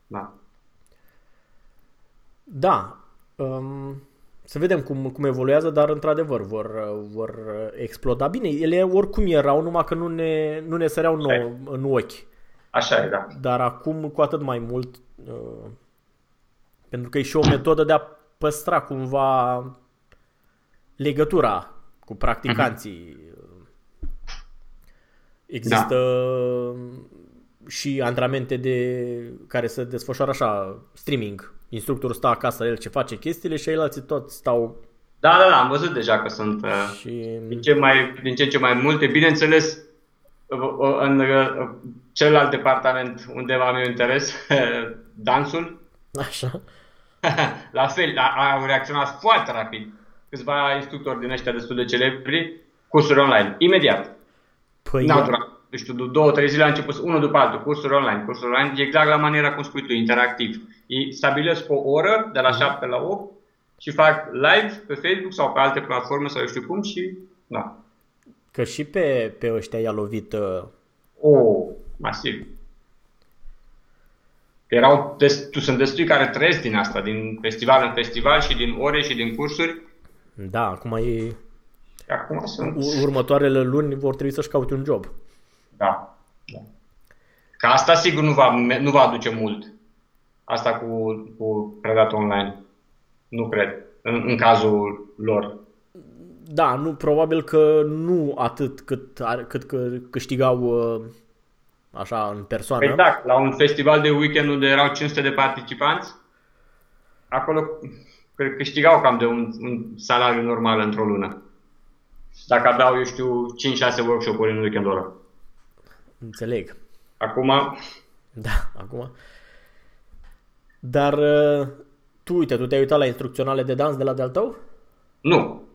Da. Da. Um, să vedem cum, cum evoluează, dar într-adevăr vor, vor exploda. Bine, ele oricum erau, numai că nu ne, nu ne săreau nou în ochi. Așa e, da. Dar acum cu atât mai mult, uh, pentru că e și o metodă de a păstra cumva legătura cu practicanții. Mm-hmm Există da. și antrenamente de care se desfășoară așa, streaming. Instructorul stă acasă, el ce face chestiile și ceilalți tot stau da, Da, da, da, am văzut deja că sunt uh, și... din, ce mai, din ce în ce mai multe. Bineînțeles, în celălalt departament unde am eu interes, dansul. Așa. La fel, au reacționat foarte rapid. Câțiva instructori din ăștia destul de celebri, cursuri online, imediat. Păi N-au durat, nu știu, două, trei zile a început unul după altul, cursuri online, cursuri online, exact la maniera cum spui tu, interactiv. Ei stabilesc o oră de la 7 mhm. la 8 și fac live pe Facebook sau pe alte platforme sau eu știu cum și da. Că și pe, pe ăștia i-a lovit... Uh... Oh, masiv. Erau destu- sunt destui care trăiesc din asta, din festival în festival și din ore și din cursuri. Da, acum e... Acum sunt... Următoarele luni vor trebui să-și caute un job. Da. da. Ca asta sigur nu va, nu va aduce mult. Asta cu, cu predat online. Nu cred. În, în cazul lor. Da, nu, probabil că nu atât cât, cât că câștigau uh, așa în persoană. Exact, la un festival de weekend unde erau 500 de participanți, acolo cred că câștigau cam de un, un salariu normal într-o lună. Dacă aveau, eu știu, 5-6 workshop-uri în weekendul ăla. Înțeleg. Acum... Da, acum... Dar uh, tu, uite, tu te-ai uitat la instrucționale de dans de la de-al tău? Nu.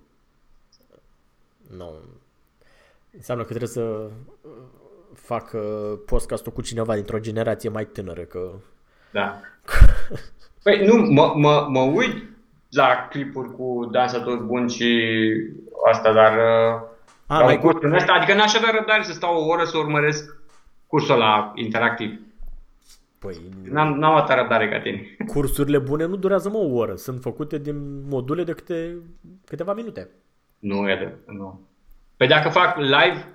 Nu. Înseamnă că trebuie să fac uh, podcastul cu cineva dintr-o generație mai tânără. Că... Da. păi nu, mă, mă, mă uit la clipuri cu dansatori buni și asta, dar uh, A, mai cursul ăsta, adică n-aș avea răbdare să stau o oră să urmăresc cursul la interactiv. Păi... N-am, n-am atâta răbdare ca tine. Cursurile bune nu durează mă o oră, sunt făcute din module de câte, câteva minute. Nu e de, nu. Păi dacă fac live,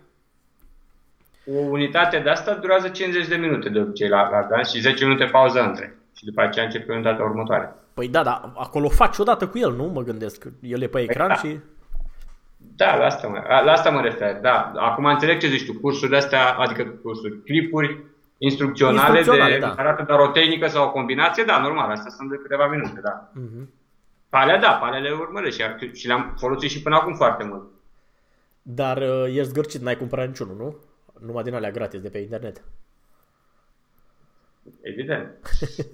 o unitate de asta durează 50 de minute de obicei la, la dans și 10 minute pauză între. Și după aceea începe unitatea următoare. Păi da, da, acolo faci odată cu el, nu? Mă gândesc. El e pe ecran păi, da. și... Da, la asta, mă, la asta mă refer, da. Acum înțeleg ce zici tu, cursurile astea, adică cursuri, clipuri instrucționale, instrucționale de da. arată doar o tehnică sau o combinație, da, normal, astea sunt de câteva minute, da. Uh-huh. Palea, da, palele urmăresc și, și le-am folosit și până acum foarte mult. Dar uh, ești zgârcit, n-ai cumpărat niciunul, nu? Numai din alea gratis de pe internet. Evident.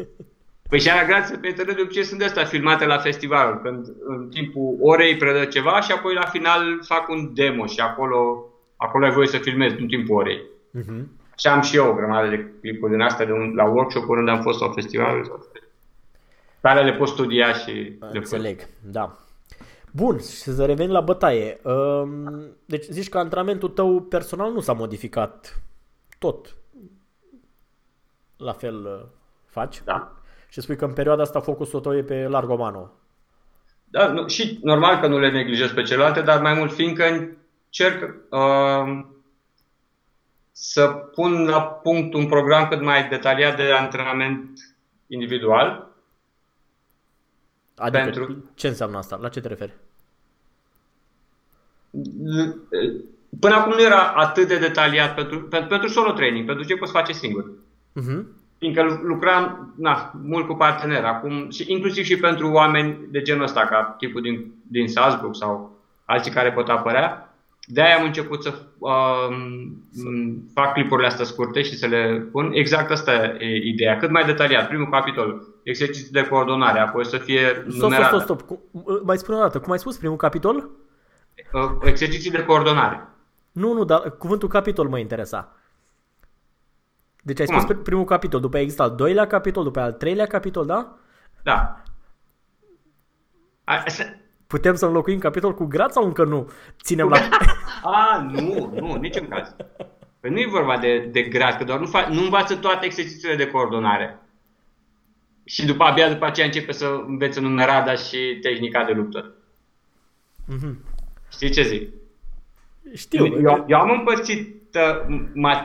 Păi și alea gratis pe internet de obicei sunt de astea filmate la festival, când în timpul orei predă ceva și apoi la final fac un demo și acolo, acolo ai voie să filmezi în timpul orei. Uh-huh. Și am și eu o grămadă de clipuri din astea de un, la workshop-uri unde am fost la festival. Care le pot studia și Înțeleg, le pot. da. Bun, și să revenim la bătaie. Ehm, deci zici că antrenamentul tău personal nu s-a modificat tot. La fel uh, faci? Da. Și spui că în perioada asta focusul tău e pe Largomano. Da, nu, și normal că nu le neglijez pe celelalte, dar mai mult fiindcă încerc uh, să pun la punct un program cât mai detaliat de antrenament individual Adică pentru... ce înseamnă asta? La ce te referi? Până acum nu era atât de detaliat pentru, pentru, pentru solo training, pentru ce poți face singur. Uh-huh. Fiindcă lucram na, mult cu parteneri acum, și inclusiv și pentru oameni de genul ăsta, ca tipul din, din Salzburg sau alții care pot apărea, de-aia am început să uh, fac clipurile astea scurte și să le pun. Exact asta e ideea, cât mai detaliat. Primul capitol, exerciții de coordonare, apoi să fie numerată. Stop, stop, stop. Uh, mai spune o dată, cum ai spus primul capitol? Uh, exerciții de coordonare. Nu, nu, dar cuvântul capitol mă interesa. Deci ai cum? spus primul capitol, după există al doilea capitol, după al treilea capitol, da? Da. Putem să înlocuim capitol cu grad sau încă nu? Ținem la... A, nu, nu, niciun caz. Păi nu e vorba de, de grad, că doar nu, fa- nu învață toate exercițiile de coordonare. Și după abia după aceea începe să învețe numerada și tehnica de luptă. Mm-hmm. Știi ce zic? Știu. Eu, eu am împărțit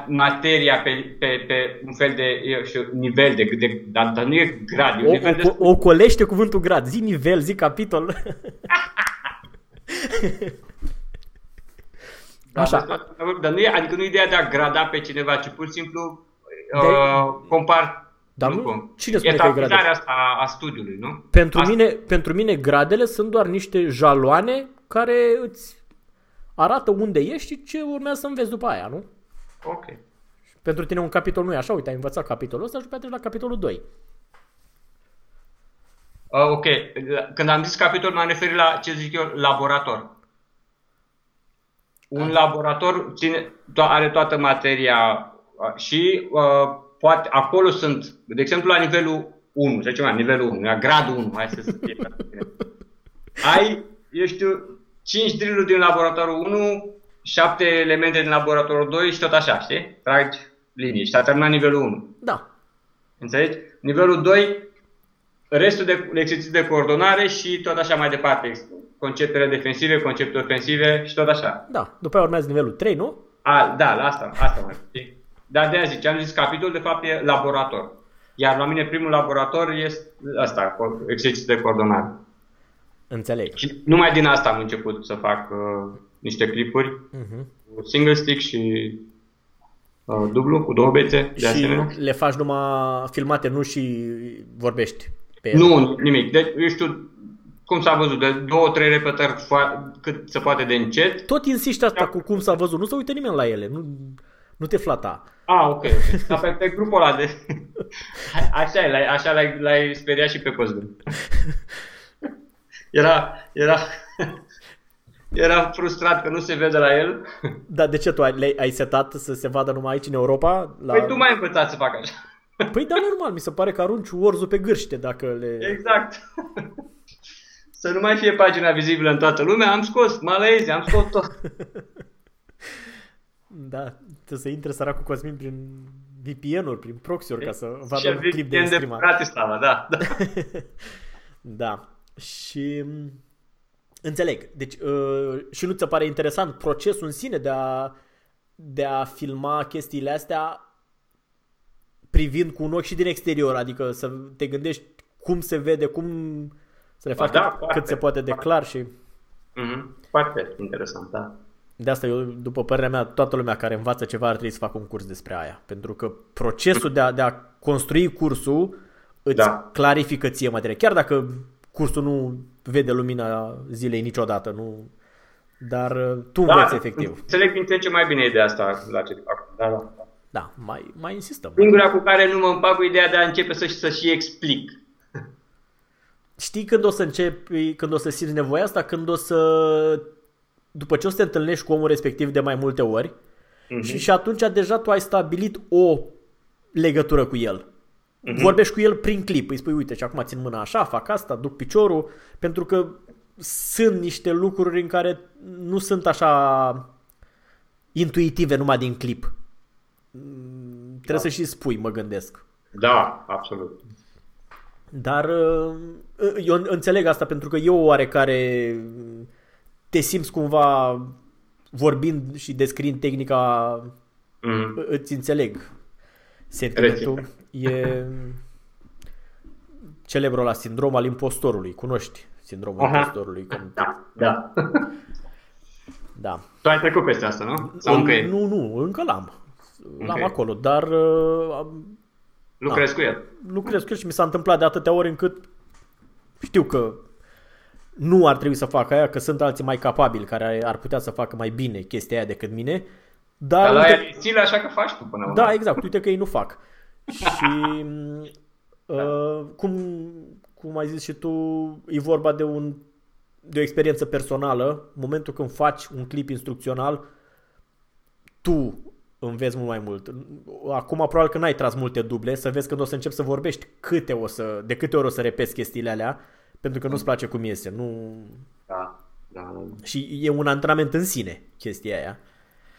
materia pe, pe, pe un fel de eu știu, nivel de, de dar, dar nu e grad. E o, nivel o, de... o colește cuvântul grad. Zi nivel, zi capitol. Da, Așa. Dar nu e, adică nu e ideea de a grada pe cineva, ci pur și simplu de... uh, compar Dar nu, nu cine spune că e gradele? asta a, a studiului, nu? Pentru, asta... mine, pentru mine gradele sunt doar niște jaloane care îți arată unde ești și ce urmează să înveți după aia, nu? Ok. Pentru tine un capitol nu e așa, uite, ai învățat capitolul ăsta și după aceea la capitolul 2. Uh, ok. Când am zis capitol, m-am referit la ce zic eu, laborator. Un da. laborator ține, to- are toată materia uh, și uh, poate, acolo sunt, de exemplu, la nivelul 1, să zicem, nivelul 1, la gradul 1, hai să fie. ai, eu știu, 5 drill din laboratorul 1, 7 elemente din laboratorul 2 și tot așa, știi? Tragi linii și s-a terminat nivelul 1. Da. Înțelegi? Nivelul 2, restul de exerciții de coordonare și tot așa mai departe. Conceptele defensive, concepte ofensive și tot așa. Da. După aia urmează nivelul 3, nu? A, da, la asta, asta mai știi? Dar de aia zic, am zis capitol, de fapt e laborator. Iar la mine primul laborator este asta, exerciții de coordonare. Înțeleg. Și numai din asta am început să fac uh, niște clipuri, uh-huh. single stick și uh, dublu, cu două bețe, de și asemenea. le faci numai filmate, nu și vorbești pe ele? Nu, nimic. Deci, eu știu, cum s-a văzut, de două, trei repetări cât se poate de încet. Tot insisti asta da. cu cum s-a văzut, nu se uită nimeni la ele, nu, nu te flata. Ah, ok. Dar pe, pe grupul ăla de... Așa, e, așa l-ai, l-ai speriat și pe Cosmin. Era, era, era frustrat că nu se vede la el. Dar de ce tu ai, ai setat să se vadă numai aici în Europa? La... Păi tu mai învățat să fac așa. Păi da, normal, mi se pare că arunci orzul pe gârște dacă le... Exact. Să nu mai fie pagina vizibilă în toată lumea, am scos Malezia, am scos tot. Da, trebuie să intre săracul Cosmin prin VPN-uri, prin proxy-uri ca să vadă un clip de stream. de Bratislava, da. da. da. Și înțeleg. Deci uh, și nu ți se pare interesant procesul în sine de a, de a filma chestiile astea privind cu un ochi și din exterior, adică să te gândești cum se vede, cum să le faci da, cât, cât se poate de clar și... Mm-hmm. Foarte interesant, da. De asta eu, după părerea mea, toată lumea care învață ceva ar trebui să facă un curs despre aia. Pentru că procesul de a, de a construi cursul îți da. clarifică ție materia. Chiar dacă cursul nu vede lumina zilei niciodată, nu... dar uh, tu da, înveți efectiv. Înțeleg din ce ce mai bine ideea asta la ce fac. Da, da. Da, mai, mai insistăm. Singura cu care nu mă împac cu ideea de a începe să, să și explic. Știi când o să începi, când o să simți nevoia asta? Când o să, după ce o să te întâlnești cu omul respectiv de mai multe ori uh-huh. și, și atunci deja tu ai stabilit o legătură cu el. Uh-huh. Vorbești cu el prin clip, îi spui, uite, și acum țin mâna așa, fac asta, duc piciorul, pentru că sunt niște lucruri în care nu sunt așa intuitive numai din clip. Mm, trebuie da. să și spui, mă gândesc. Da, absolut. Dar uh, eu înțeleg asta pentru că eu oarecare te simți cumva vorbind și descriind tehnica mm. îți înțeleg sentimentul. E celebrul la sindrom al impostorului. Cunoști sindromul Aha. impostorului? Când... Da, da. da. Tu ai trecut peste asta, nu? Sau încă e? Nu, nu, încă l-am. L-am okay. acolo, dar... Uh, lucrez da, cu el. Lucrez cu el și mi s-a întâmplat de atâtea ori încât știu că nu ar trebui să fac aia, că sunt alții mai capabili care ar putea să facă mai bine chestia aia decât mine. Dar, dar la uite, aia așa că faci tu până la Da, exact. Uite că ei nu fac. Și uh, cum, cum ai zis și tu, e vorba de, un, de o experiență personală. În momentul când faci un clip instrucțional, tu înveți mult mai mult. Acum probabil că n-ai tras multe duble, să vezi când o să începi să vorbești câte o să, de câte ori o să repezi chestiile alea, pentru că nu-ți place cum iese. Nu... Da, da. Și e un antrenament în sine chestia aia.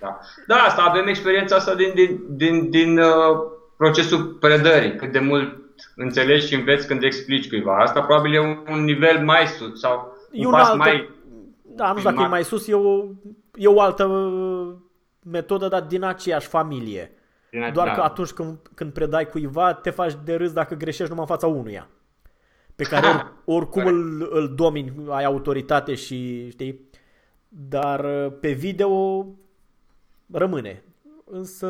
Da, da asta avem experiența asta din, din, din, din uh, procesul predării, cât de mult înțelegi și înveți când explici cuiva. Asta probabil e un, un nivel mai sus sau un, un pas altă, mai... Da, nu știu dacă e mai sus, e o, e o altă metodă, dar din aceeași familie. Din Doar da. că atunci când, când predai cuiva, te faci de râs dacă greșești numai în fața unuia. Pe care or, oricum îl, îl domini, ai autoritate și știi. Dar uh, pe video rămâne. Însă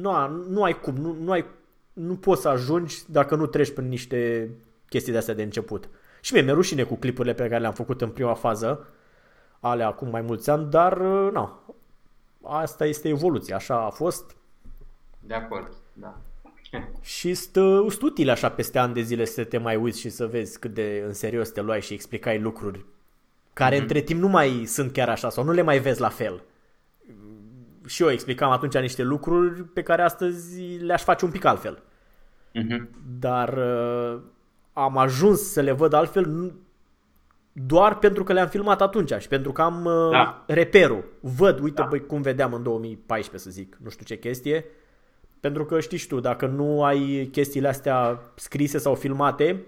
nu, nu ai cum, nu, nu, ai, nu poți să ajungi dacă nu treci prin niște chestii de astea de început. Și mie mi-e rușine cu clipurile pe care le-am făcut în prima fază, ale acum mai mulți ani, dar nu, asta este evoluția, așa a fost. De acord, da. și stă, utile așa peste ani de zile să te mai uiți și să vezi cât de în serios te luai și explicai lucruri care mm-hmm. între timp nu mai sunt chiar așa sau nu le mai vezi la fel. Și eu explicam atunci niște lucruri pe care astăzi le-aș face un pic altfel. Mm-hmm. Dar uh, am ajuns să le văd altfel doar pentru că le-am filmat atunci și pentru că am uh, da. reperul. Văd, uite da. băi cum vedeam în 2014 să zic, nu știu ce chestie. Pentru că știi tu, dacă nu ai chestiile astea scrise sau filmate,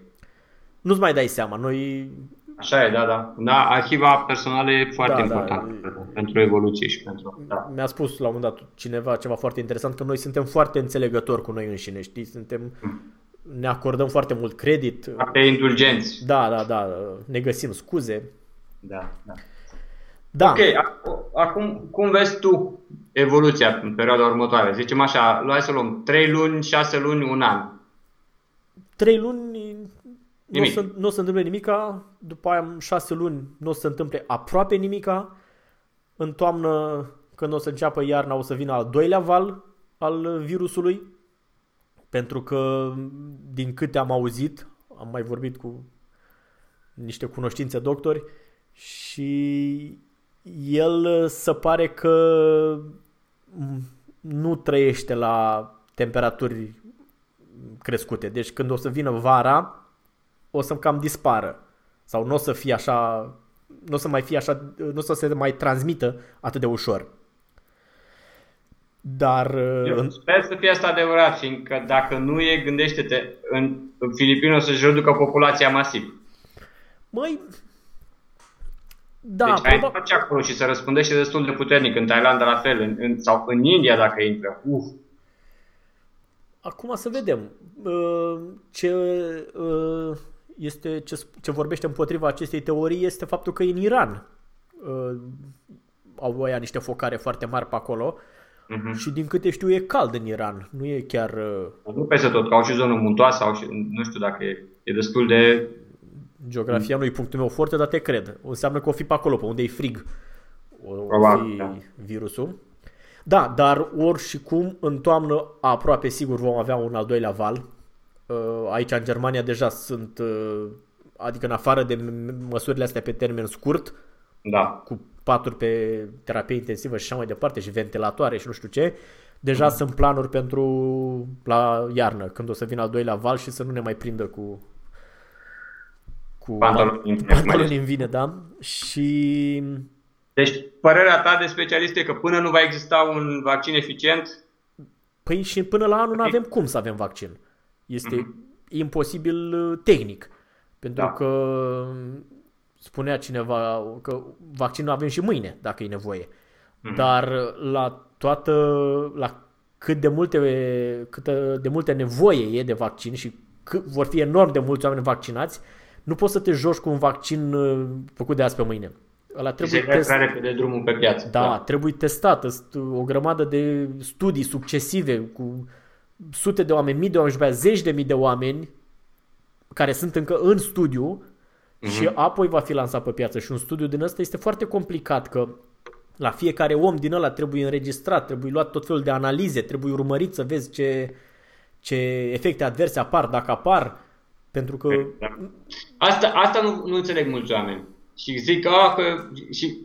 nu-ți mai dai seama. Noi Așa e, da, da. Da, arhiva personală e foarte da, importantă da. pentru evoluție și pentru... Da. Mi-a spus la un moment dat cineva ceva foarte interesant, că noi suntem foarte înțelegători cu noi înșine, știi? Suntem... Ne acordăm foarte mult credit. Foarte indulgenți. Da, da, da. Ne găsim scuze. Da, da. Da. Ok, acum cum vezi tu evoluția în perioada următoare? Zicem așa, hai să luăm 3 luni, 6 luni, un an. 3 luni nu o, să, nu o să întâmple nimica, după aia în șase luni nu o să se întâmple aproape nimica, în toamnă când o să înceapă iarna o să vină al doilea val al virusului, pentru că din câte am auzit, am mai vorbit cu niște cunoștințe doctori și el se pare că nu trăiește la temperaturi crescute. Deci când o să vină vara, o să cam dispară. Sau nu o să fie așa, nu o să mai fie așa, nu o să se mai transmită atât de ușor. Dar... Eu în... sper să fie asta adevărat, fiindcă dacă nu e, gândește-te, în, în Filipine o să-și reducă populația masiv. Măi, da, deci ai probabil... face acolo și se răspundește destul de puternic. În Thailand la fel, în, în, sau în India dacă intră. Uf. Acum să vedem. Uh, ce uh, este ce, ce vorbește împotriva acestei teorii este faptul că în Iran uh, au aia niște focare foarte mari pe acolo uh-huh. și din câte știu e cald în Iran, nu e chiar... Uh... Nu peste tot, că au și zonă muntoasă, au și, nu știu dacă e, e destul de... Geografia nu e punctul meu foarte, dar te cred. O înseamnă că o fi pe acolo, pe unde e frig. O, Probabil, fi da. virusul. Da, dar ori și cum în toamnă aproape sigur vom avea un al doilea val Uh, aici în Germania deja sunt, uh, adică în afară de măsurile astea pe termen scurt, da. cu paturi pe terapie intensivă și așa mai departe și ventilatoare și nu știu ce, deja mm. sunt planuri pentru la iarnă, când o să vină al doilea val și să nu ne mai prindă cu cu pantaloni în vine, da? Și deci, părerea ta de specialist e că până nu va exista un vaccin eficient? Păi și până la anul nu avem cum să avem vaccin. Este mm-hmm. imposibil uh, tehnic. Pentru da. că um, spunea cineva că vaccinul avem și mâine, dacă e nevoie. Mm-hmm. Dar la toată, la cât de multe, cât de multe nevoie e de vaccin și cât vor fi enorm de mulți oameni vaccinați, nu poți să te joci cu un vaccin uh, făcut de azi pe mâine. Ăla trebuie se test... repede drumul pe piață. Da, da, trebuie testat. O grămadă de studii succesive cu sute de oameni, mii de oameni și pe zeci de mii de oameni care sunt încă în studiu uh-huh. și apoi va fi lansat pe piață. Și un studiu din ăsta este foarte complicat că la fiecare om din ăla trebuie înregistrat, trebuie luat tot felul de analize, trebuie urmărit să vezi ce, ce efecte adverse apar, dacă apar, pentru că... Asta, asta nu, nu înțeleg mulți oameni. Și zic că, oh, că și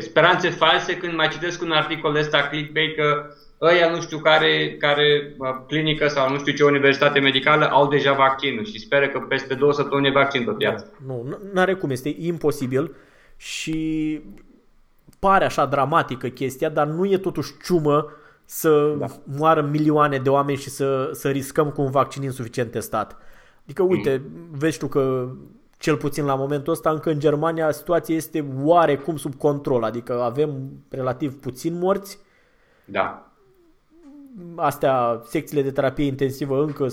speranțe false când mai citesc un articol de ăsta clickbait că ăia nu știu care, care clinică sau nu știu ce universitate medicală au deja vaccinul și speră că peste două săptămâni e vaccin pe piață. Nu, nu are cum, este imposibil și pare așa dramatică chestia, dar nu e totuși ciumă să da. moară milioane de oameni și să, să riscăm cu un vaccin insuficient testat. Adică, uite, mm. vezi tu că cel puțin la momentul ăsta, încă în Germania situația este oarecum sub control, adică avem relativ puțin morți. Da astea, secțiile de terapie intensivă încă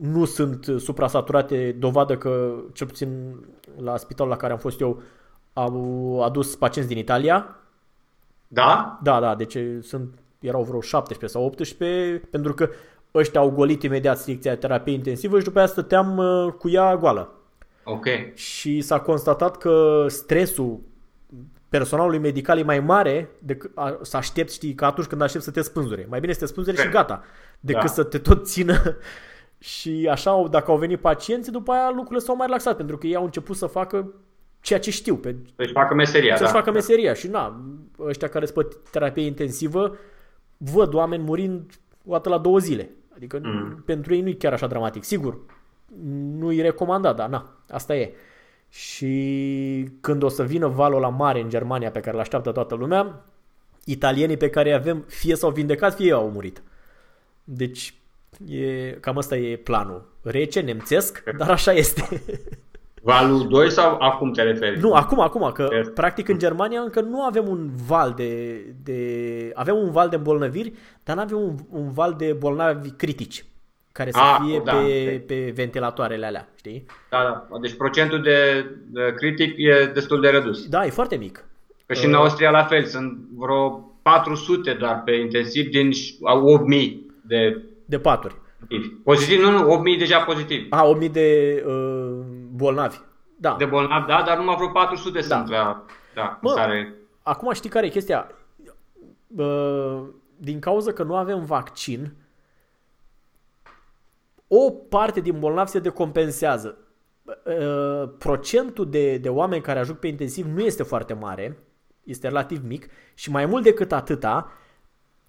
nu sunt suprasaturate, dovadă că, cel puțin la spitalul la care am fost eu, au adus pacienți din Italia. Da? Da, da, deci sunt erau vreo 17 sau 18, pentru că ăștia au golit imediat secția terapie intensivă și după aia stăteam uh, cu ea goală. Ok. Și s-a constatat că stresul personalului medical e mai mare decât a, să aștepți, știi, că atunci când aștepți să te spânzure. Mai bine să te spânzure și gata, decât da. să te tot țină. și așa, dacă au venit pacienții, după aia lucrurile s-au mai relaxat, pentru că ei au început să facă ceea ce știu. Pe, să-și facă meseria, Să-și da. facă meseria. Și na, ăștia care sunt pe terapie intensivă, văd oameni murind o dată la două zile. Adică mm. pentru ei nu e chiar așa dramatic. Sigur, nu e recomandat, dar na, asta e. Și când o să vină valul la mare în Germania pe care îl așteaptă toată lumea, italienii pe care îi avem fie s-au vindecat, fie au murit. Deci e, cam asta e planul. Rece, nemțesc, dar așa este. Valul 2 sau acum te referi? Nu, acum, acum, că este. practic în Germania încă nu avem un val de, de avem un val de îmbolnăviri, dar nu avem un, un val de bolnavi critici care să A, fie da, pe, pe ventilatoarele alea, știi? Da, da. Deci procentul de, de critic e destul de redus. Da, e foarte mic. Că și în uh, Austria la fel, sunt vreo 400 doar pe intensiv din 8000 de... De paturi. Pozitiv, nu, nu, 8000 deja pozitiv. A, 8000 de uh, bolnavi. Da. De bolnavi, da, dar numai vreo 400 da. sunt la... Da, Mă, care... Acum știi care e chestia? Uh, din cauza că nu avem vaccin, o parte din bolnavi se decompensează. Uh, procentul de, de oameni care ajung pe intensiv nu este foarte mare, este relativ mic și mai mult decât atâta,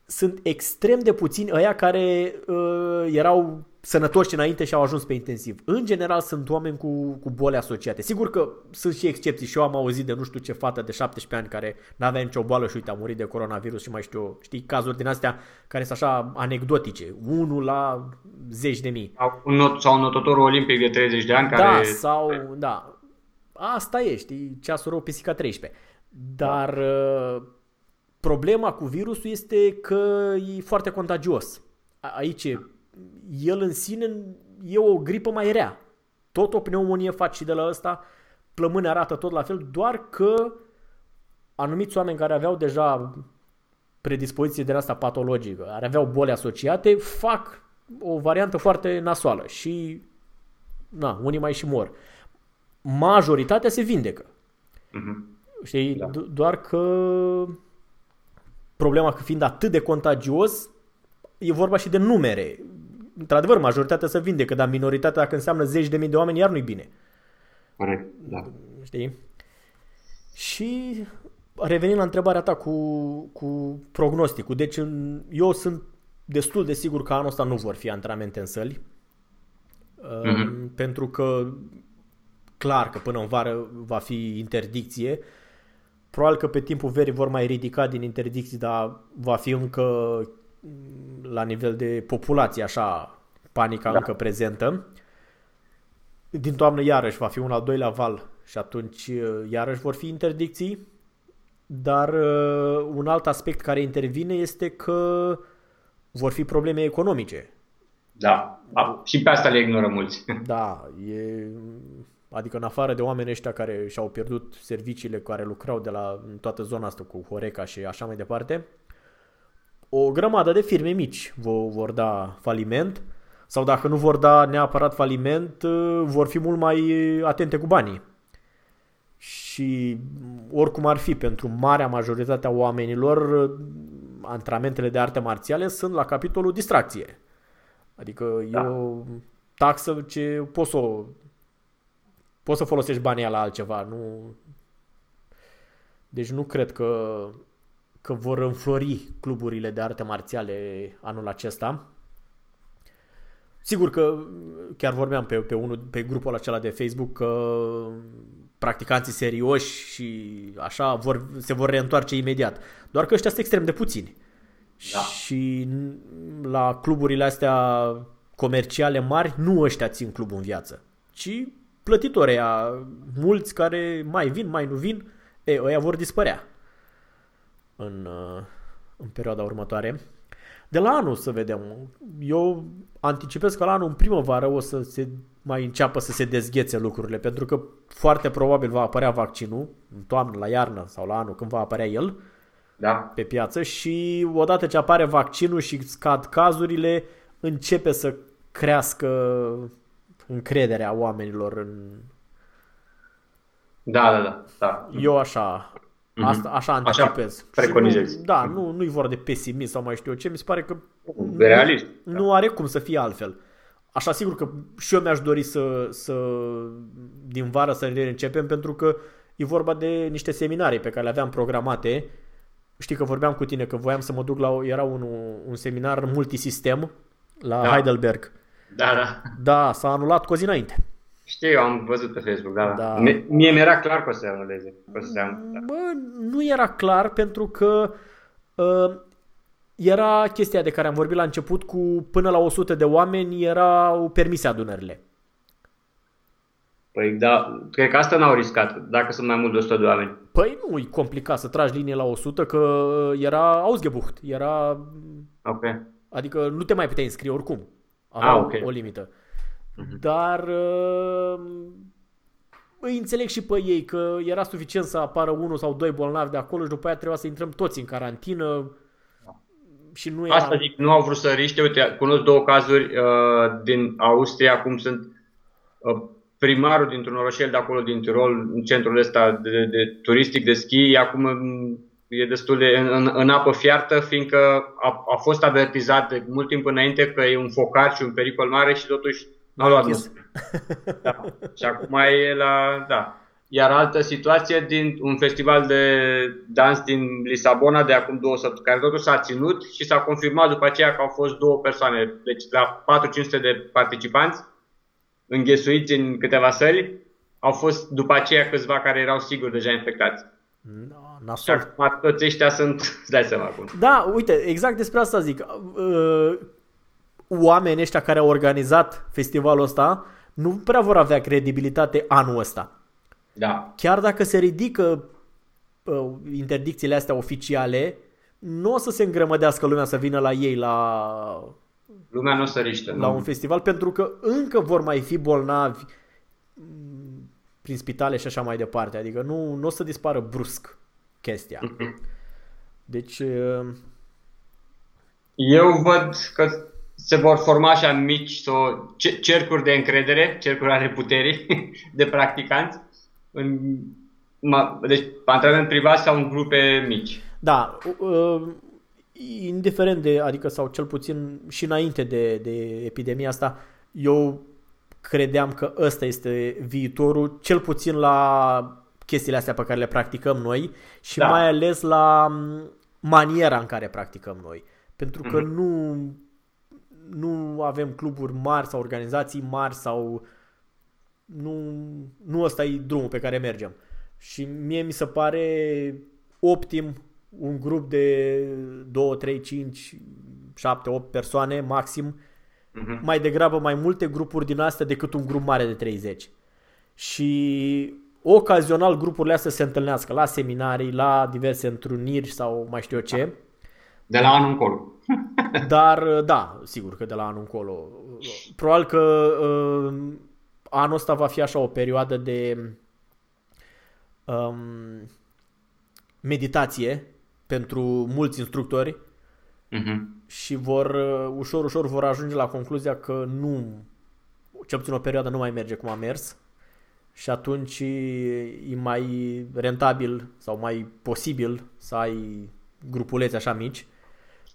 sunt extrem de puțini ăia care uh, erau sănătoși înainte și au ajuns pe intensiv. În general sunt oameni cu, cu boli asociate. Sigur că sunt și excepții și eu am auzit de nu știu ce fată de 17 ani care n-avea nicio boală și uite a murit de coronavirus și mai știu, știi, cazuri din astea care sunt așa anecdotice. Unul la zeci de mii. Sau un notătorul olimpic de 30 de ani da, care... Da, sau, da. Asta e, știi, ceasul rău pisica 13. Dar da. Problema cu virusul este că e foarte contagios. Aici el în sine e o gripă mai rea. Tot o pneumonie faci și de la ăsta, plămâne arată tot la fel, doar că anumiți oameni care aveau deja predispoziție de asta patologică, care aveau boli asociate, fac o variantă foarte nasoală și na, unii mai și mor. Majoritatea se vindecă. Uh-huh. Știi? Da. Doar că problema că fiind atât de contagios, e vorba și de numere într-adevăr, majoritatea se vindecă, dar minoritatea, dacă înseamnă zeci de mii de oameni, iar nu-i bine. Corect, da. Știi? Și revenind la întrebarea ta cu, cu prognosticul, deci eu sunt destul de sigur că anul ăsta nu vor fi antrenamente în săli, mm-hmm. pentru că clar că până în vară va fi interdicție. Probabil că pe timpul verii vor mai ridica din interdicții, dar va fi încă la nivel de populație, așa, panica da. încă prezentă. Din toamnă iarăși va fi un al doilea val și atunci uh, iarăși vor fi interdicții. Dar uh, un alt aspect care intervine este că vor fi probleme economice. Da, și pe asta le ignoră mulți. Da, e, adică în afară de oameni ăștia care și-au pierdut serviciile care lucrau de la toată zona asta cu Horeca și așa mai departe, o grămadă de firme mici vor da faliment sau dacă nu vor da neapărat faliment, uh, vor fi mult mai atente cu banii. Și oricum ar fi, pentru marea majoritate a oamenilor, uh, antrenamentele de arte marțiale sunt la capitolul distracție. Adică da. e o taxă ce poți să, poți să folosești banii la altceva. Nu... Deci nu cred că că vor înflori cluburile de arte marțiale anul acesta. Sigur că chiar vorbeam pe, pe, unul, pe grupul acela de Facebook că practicanții serioși și așa vor, se vor reîntoarce imediat. Doar că ăștia sunt extrem de puțini. Da. Și la cluburile astea comerciale mari, nu ăștia țin clubul în viață, ci plătitorii mulți care mai vin, mai nu vin, e, ăia vor dispărea în, uh, în perioada următoare. De la anul să vedem. Eu anticipez că la anul în primăvară o să se mai înceapă să se dezghețe lucrurile, pentru că foarte probabil va apărea vaccinul în toamnă, la iarnă sau la anul, când va apărea el. da. pe piață și odată ce apare vaccinul și scad cazurile, începe să crească încrederea oamenilor în... Da, da, da. da. Eu așa, mm-hmm. asta, așa anticipez. Așa preconizez. Nu, da, nu, nu-i vorba de pesimism sau mai știu eu ce, mi se pare că Realist. Nu, nu are cum să fie altfel. Așa sigur că și eu mi-aș dori să, să din vară să ne începem pentru că e vorba de niște seminarii pe care le aveam programate. Știi că vorbeam cu tine că voiam să mă duc la era un, un seminar multisistem la da. Heidelberg. Da, da. Da, s-a anulat cu o zi înainte. Știu, am văzut pe Facebook, da. da. Mie, mie mi-era clar că o să se anuleze. Că o să se anuleze. Da. Bă, nu era clar pentru că uh, era chestia de care am vorbit la început cu până la 100 de oameni erau permise adunările. Păi da, cred că asta n-au riscat, dacă sunt mai mult de 100 de oameni. Păi nu e complicat să tragi linie la 100, că era Ausgebucht, era... Ok. Adică nu te mai puteai înscrie oricum. Avea ah, okay. o limită. Uh-huh. Dar uh, îi înțeleg și pe ei că era suficient să apară unul sau doi bolnavi de acolo și după aia trebuia să intrăm toți în carantină și nu era... Asta zic, nu au vrut să riște. Uite, cunosc două cazuri uh, din Austria, cum sunt uh, primarul dintr-un orășel de acolo, din Tirol, în centrul ăsta de, de, de turistic de schi, acum e destul de în, în, în apă fiartă, fiindcă a, a fost avertizat de mult timp înainte că e un focar și un pericol mare și totuși n-a luat da. Și acum e la... Da. Iar altă situație din un festival de dans din Lisabona de acum două săptămâni, care totuși s-a ținut și s-a confirmat după aceea că au fost două persoane, deci la 400 de participanți înghesuiți în câteva săli, au fost după aceea câțiva care erau siguri deja infectați. No, nasol. Acum toți ăștia sunt, îți dai seama acum. Da, uite, exact despre asta zic. Uh, oamenii ăștia care au organizat festivalul ăsta nu prea vor avea credibilitate anul ăsta. Da. Chiar dacă se ridică uh, interdicțiile astea oficiale, nu o să se îngrămădească lumea să vină la ei la lumea nu o să riște, la nu. un festival pentru că încă vor mai fi bolnavi mm, prin spitale și așa mai departe. Adică nu, nu o să dispară brusc chestia. Mhm. Deci uh, eu văd că se vor forma așa mici sau cercuri de încredere, cercuri ale puterii de practicanți în, deci antrenament privat sau în grupe mici. Da, uh, indiferent de, adică sau cel puțin și înainte de, de epidemia asta, eu credeam că ăsta este viitorul, cel puțin la chestiile astea pe care le practicăm noi și da. mai ales la maniera în care practicăm noi. Pentru că mm-hmm. nu, nu avem cluburi mari sau organizații mari sau nu, nu ăsta e drumul pe care mergem. Și mie mi se pare optim un grup de 2, 3, 5, 7, 8 persoane maxim, uh-huh. mai degrabă mai multe grupuri din astea decât un grup mare de 30. Și ocazional grupurile astea se întâlnească la seminarii, la diverse întruniri sau mai știu eu ce. De la anul încolo. Dar da, sigur că de la anul încolo. Probabil că uh, anul ăsta va fi așa o perioadă de um, meditație pentru mulți instructori uh-huh. Și vor uh, ușor, ușor vor ajunge la concluzia că nu, cel puțin o perioadă nu mai merge cum a mers și atunci e mai rentabil sau mai posibil să ai grupuleți așa mici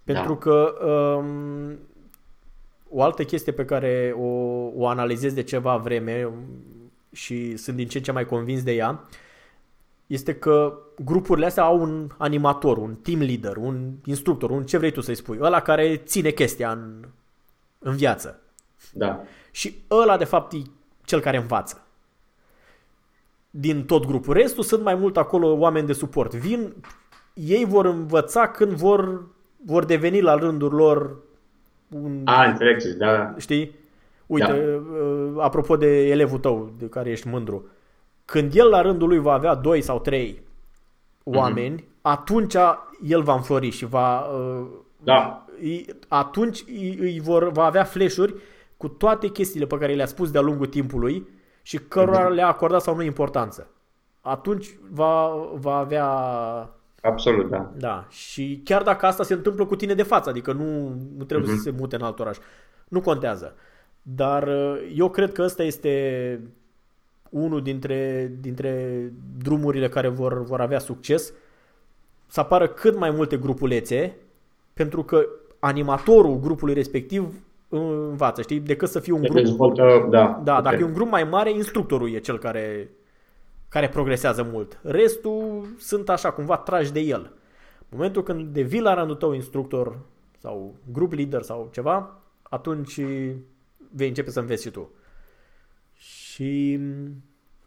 pentru da. că um, o altă chestie pe care o, o analizez de ceva vreme și sunt din ce în ce mai convins de ea este că grupurile astea au un animator, un team leader, un instructor, un ce vrei tu să-i spui, ăla care ține chestia în, în viață. Da. Și ăla de fapt e cel care învață. Din tot grupul. Restul sunt mai mult acolo oameni de suport. Vin, ei vor învăța când vor, vor deveni la rândul lor un... A, înțeleg, da. Știi? Uite, da. Uh, apropo de elevul tău de care ești mândru. Când el la rândul lui va avea doi sau trei oameni, mm-hmm. atunci el va înflori și va... Uh, da. Atunci îi vor, va avea flash cu toate chestiile pe care le-a spus de-a lungul timpului și cărora mm-hmm. le-a acordat sau nu importanță. Atunci va, va avea... Absolut, da. Da, și chiar dacă asta se întâmplă cu tine de față, adică nu, nu trebuie uh-huh. să se mute în alt oraș, nu contează. Dar uh, eu cred că ăsta este unul dintre, dintre drumurile care vor, vor avea succes, să apară cât mai multe grupulețe, pentru că animatorul grupului respectiv învață, știi? Decât să fie un grup... Dezvoltă, da. Da, dacă e un grup mai mare, instructorul e cel care, care progresează mult. Restul sunt așa, cumva trași de el. În momentul când devii la rândul tău instructor sau grup lider sau ceva, atunci vei începe să înveți și tu. Și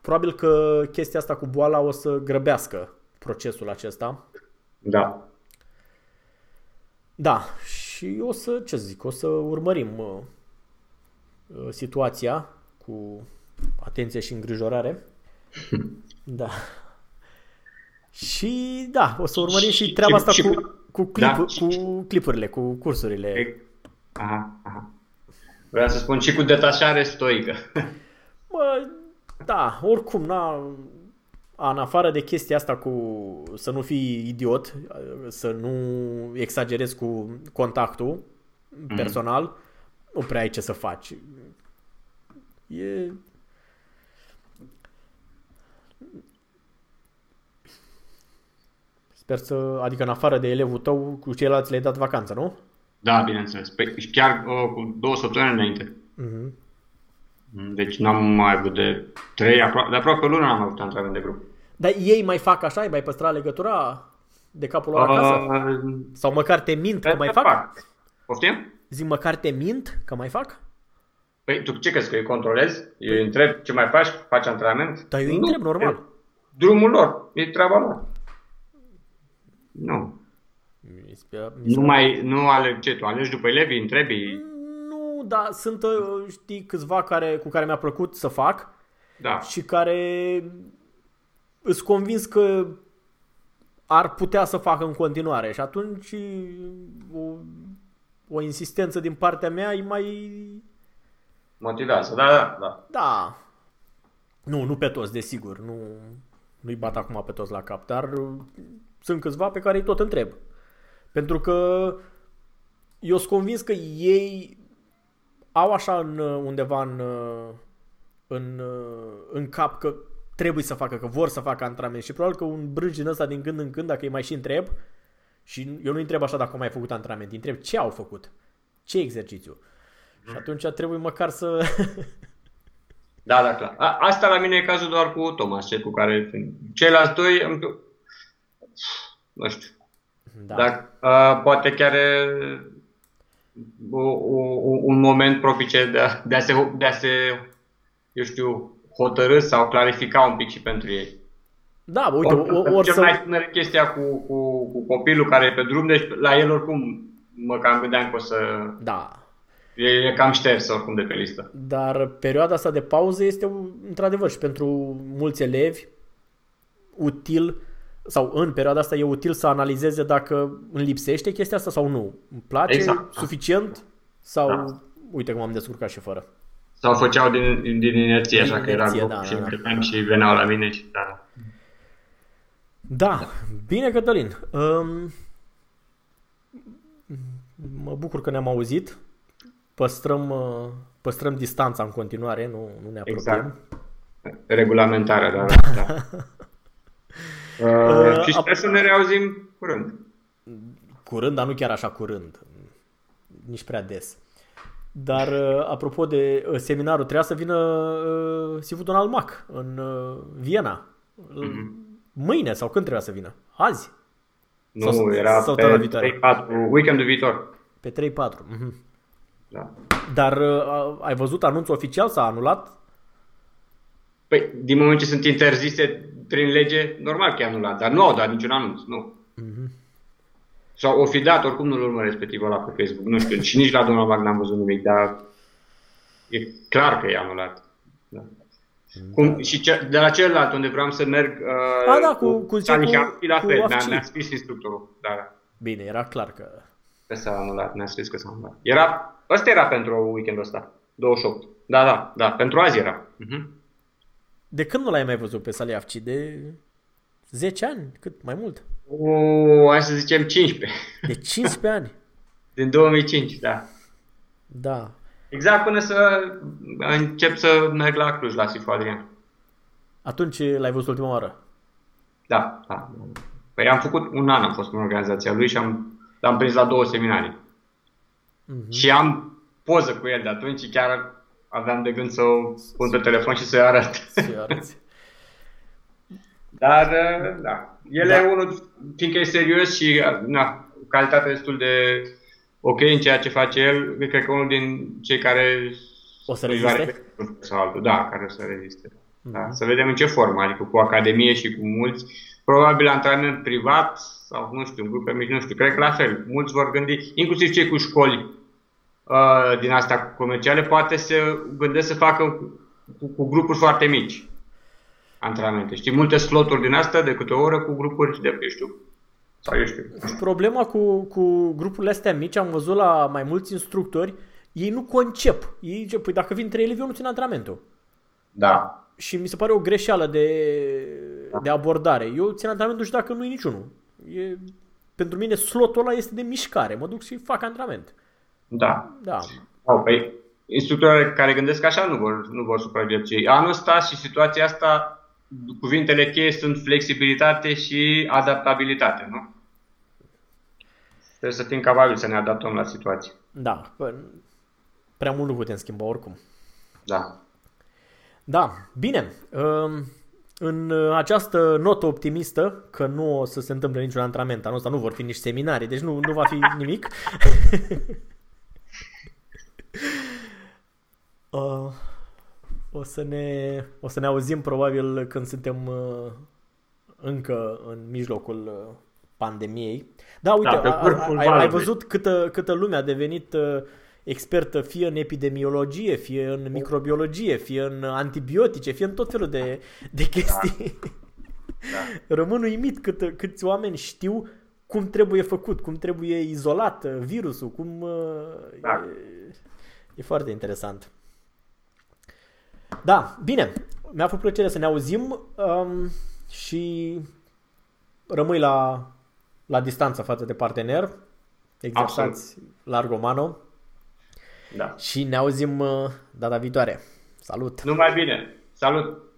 probabil că chestia asta cu boala o să grăbească procesul acesta. Da. Da, și o să, ce zic, o să urmărim uh, uh situația cu atenție și îngrijorare. Da. Și da, o să urmărim și, și treaba asta și, cu, cu, clip, da, cu clipurile, cu cursurile. Aha, aha. Vreau să spun și cu detașare stoică. Bă, da, oricum, na, în afară de chestia asta cu să nu fii idiot, să nu exagerezi cu contactul mm. personal, nu prea ai ce să faci. E... Sper să, adică în afară de elevul tău, cu ceilalți le-ai dat vacanță, nu? Da, bineînțeles. Păi, chiar uh, cu două săptămâni înainte. Mm-hmm. Deci n-am mai avut de trei, apro- de aproape o lună n-am avut antrenament de grup. Dar ei mai fac așa? Ai mai păstrat legătura de capul lor acasă? Uh, Sau măcar te mint că mai fac? fac? Poftim? Zic măcar te mint că mai fac? Păi tu ce crezi că îi controlezi? Eu îi întreb ce mai faci? Faci antrenament? Dar eu îi întreb normal. E drumul lor, e treaba lor. Nu. Nu mai, nu aleg ce, tu alegi după elevi, întrebi? Nu, dar sunt, uh, știi, câțiva care, cu care mi-a plăcut să fac da. și care îți convins că ar putea să facă în continuare și atunci o, o insistență din partea mea e mai... Motivează, da, da, da. Da. Nu, nu pe toți, desigur. Nu, nu-i bat acum pe toți la cap, dar sunt câțiva pe care îi tot întreb. Pentru că eu sunt convins că ei au așa în, undeva în, în, în cap că trebuie să facă, că vor să facă antrenament și probabil că un brânci din ăsta din când în când, dacă îi mai și întreb, și eu nu întreb așa dacă au mai făcut antrenament, îi întreb ce au făcut, ce exercițiu. Mm. Și atunci trebuie măcar să... da, da, clar. A, asta la mine e cazul doar cu Thomas, cel cu care... Ceilalți doi, nu știu. Da. Dar a, poate chiar e o, o, un moment propice de a, de a se, de a se eu știu, hotărâ sau clarifica un pic și pentru ei. Da, bă, uite, or, or, cel să... mai tânăr chestia cu, cu, cu copilul care e pe drum, deci la el oricum mă cam gândeam că o să... Da. E, e cam șters oricum de pe listă. Dar perioada asta de pauză este într-adevăr și pentru mulți elevi util sau în perioada asta e util să analizeze dacă îmi lipsește chestia asta sau nu. Îmi place exact. suficient sau da. uite cum am descurcat și fără. Sau făceau din, din inerție, așa din că era da, și da, da. și veneau la mine și da. Da, bine Cătălin. Um, mă bucur că ne-am auzit. Păstrăm, uh, păstrăm distanța în continuare, nu, nu ne apropiem. Exact. Regulamentarea, da. da. da. uh, și sper să ne reauzim curând. Curând, dar nu chiar așa curând. Nici prea des. Dar uh, apropo de uh, seminarul, trebuia să vină uh, Sivudon Almac în uh, Viena. Mm-hmm. Mâine sau când trebuia să vină? Azi? Nu, sau, era sau pe 3-4, weekendul viitor. Pe 3-4. Mm-hmm. Da. Dar uh, ai văzut anunțul oficial? S-a anulat? Păi, din moment ce sunt interzise prin lege, normal că e anulat, dar nu au dat niciun anunț, nu. Mm-hmm. Sau o fi dat, oricum nu-l urmăresc pe tipul ăla pe Facebook, nu știu, și nici la Donald Bag n-am văzut nimic, dar e clar că e anulat. Da. Cum, și ce, de la celălalt unde vreau să merg uh, A, da, cu, cu, cu, cu, la fel, mi-a, mi-a scris instructorul. Da. Bine, era clar că... Că s-a anulat, mi-a scris că s-a anulat. Era, ăsta era pentru weekendul ăsta, 28. Da, da, da, pentru azi era. Uh-huh. De când nu l-ai mai văzut pe Saliafci? De 10 ani? Cât? Mai mult? O, hai să zicem 15. De 15 ani? Din 2005, da. Da. Exact până să încep să merg la Cluj, la Sifu Adrian. Atunci l-ai văzut ultima oară? Da, da. Păi am făcut un an, am fost în organizația lui și am, l-am prins la două seminarii. Mm-hmm. Și am poză cu el de atunci și chiar aveam de gând să o pun pe telefon și să-i arăt. Să Dar, da, el da. e unul, fiindcă e serios și na, calitatea destul de ok în ceea ce face el, cred că unul din cei care o să reziste? Sau altul, da, care o să reziste. Mm-hmm. Da, să vedem în ce formă, adică cu academie și cu mulți, probabil antrenament privat sau nu știu, grupe mici, nu știu, cred că la fel, mulți vor gândi, inclusiv cei cu școli uh, din astea comerciale, poate să gândesc să facă cu, cu grupuri foarte mici antrenamente. Știi, multe sloturi din astea de câte o oră cu grupuri de, eu știu, sau eu știu. Problema cu, cu grupurile astea mici, am văzut la mai mulți instructori, ei nu concep. Ei zice, păi dacă vin trei elevi, eu nu țin antrenamentul. Da. Și mi se pare o greșeală de, da. de abordare. Eu țin antrenamentul și dacă nu e niciunul. E, pentru mine slotul ăla este de mișcare. Mă duc și fac antrenament. Da. Da. Oh, păi, instructorii care gândesc așa nu vor, nu vor supraviețui. Anul ăsta și situația asta cuvintele cheie sunt flexibilitate și adaptabilitate, nu? Trebuie să fim capabili să ne adaptăm la situație. Da, prea mult nu putem schimba oricum. Da. Da, bine. Um, în această notă optimistă, că nu o să se întâmple niciun antrenament anul ăsta, nu vor fi nici seminarii, deci nu, nu va fi nimic. uh, o să ne, o să ne auzim probabil când suntem uh, încă în mijlocul uh, pandemiei. Da, uite, da, a, a, ai, ai văzut câtă, câtă lume a devenit uh, expertă fie în epidemiologie, fie în microbiologie, fie în antibiotice, fie în tot felul de, de chestii. Da. Da. Rămân uimit cât, câți oameni știu cum trebuie făcut, cum trebuie izolat virusul, cum... Da. E, e foarte interesant. Da, bine. Mi-a făcut plăcere să ne auzim um, și rămâi la, la distanță față de partener. Exersați largo mano. Da. Și ne auzim uh, data viitoare. Salut! Numai bine! Salut!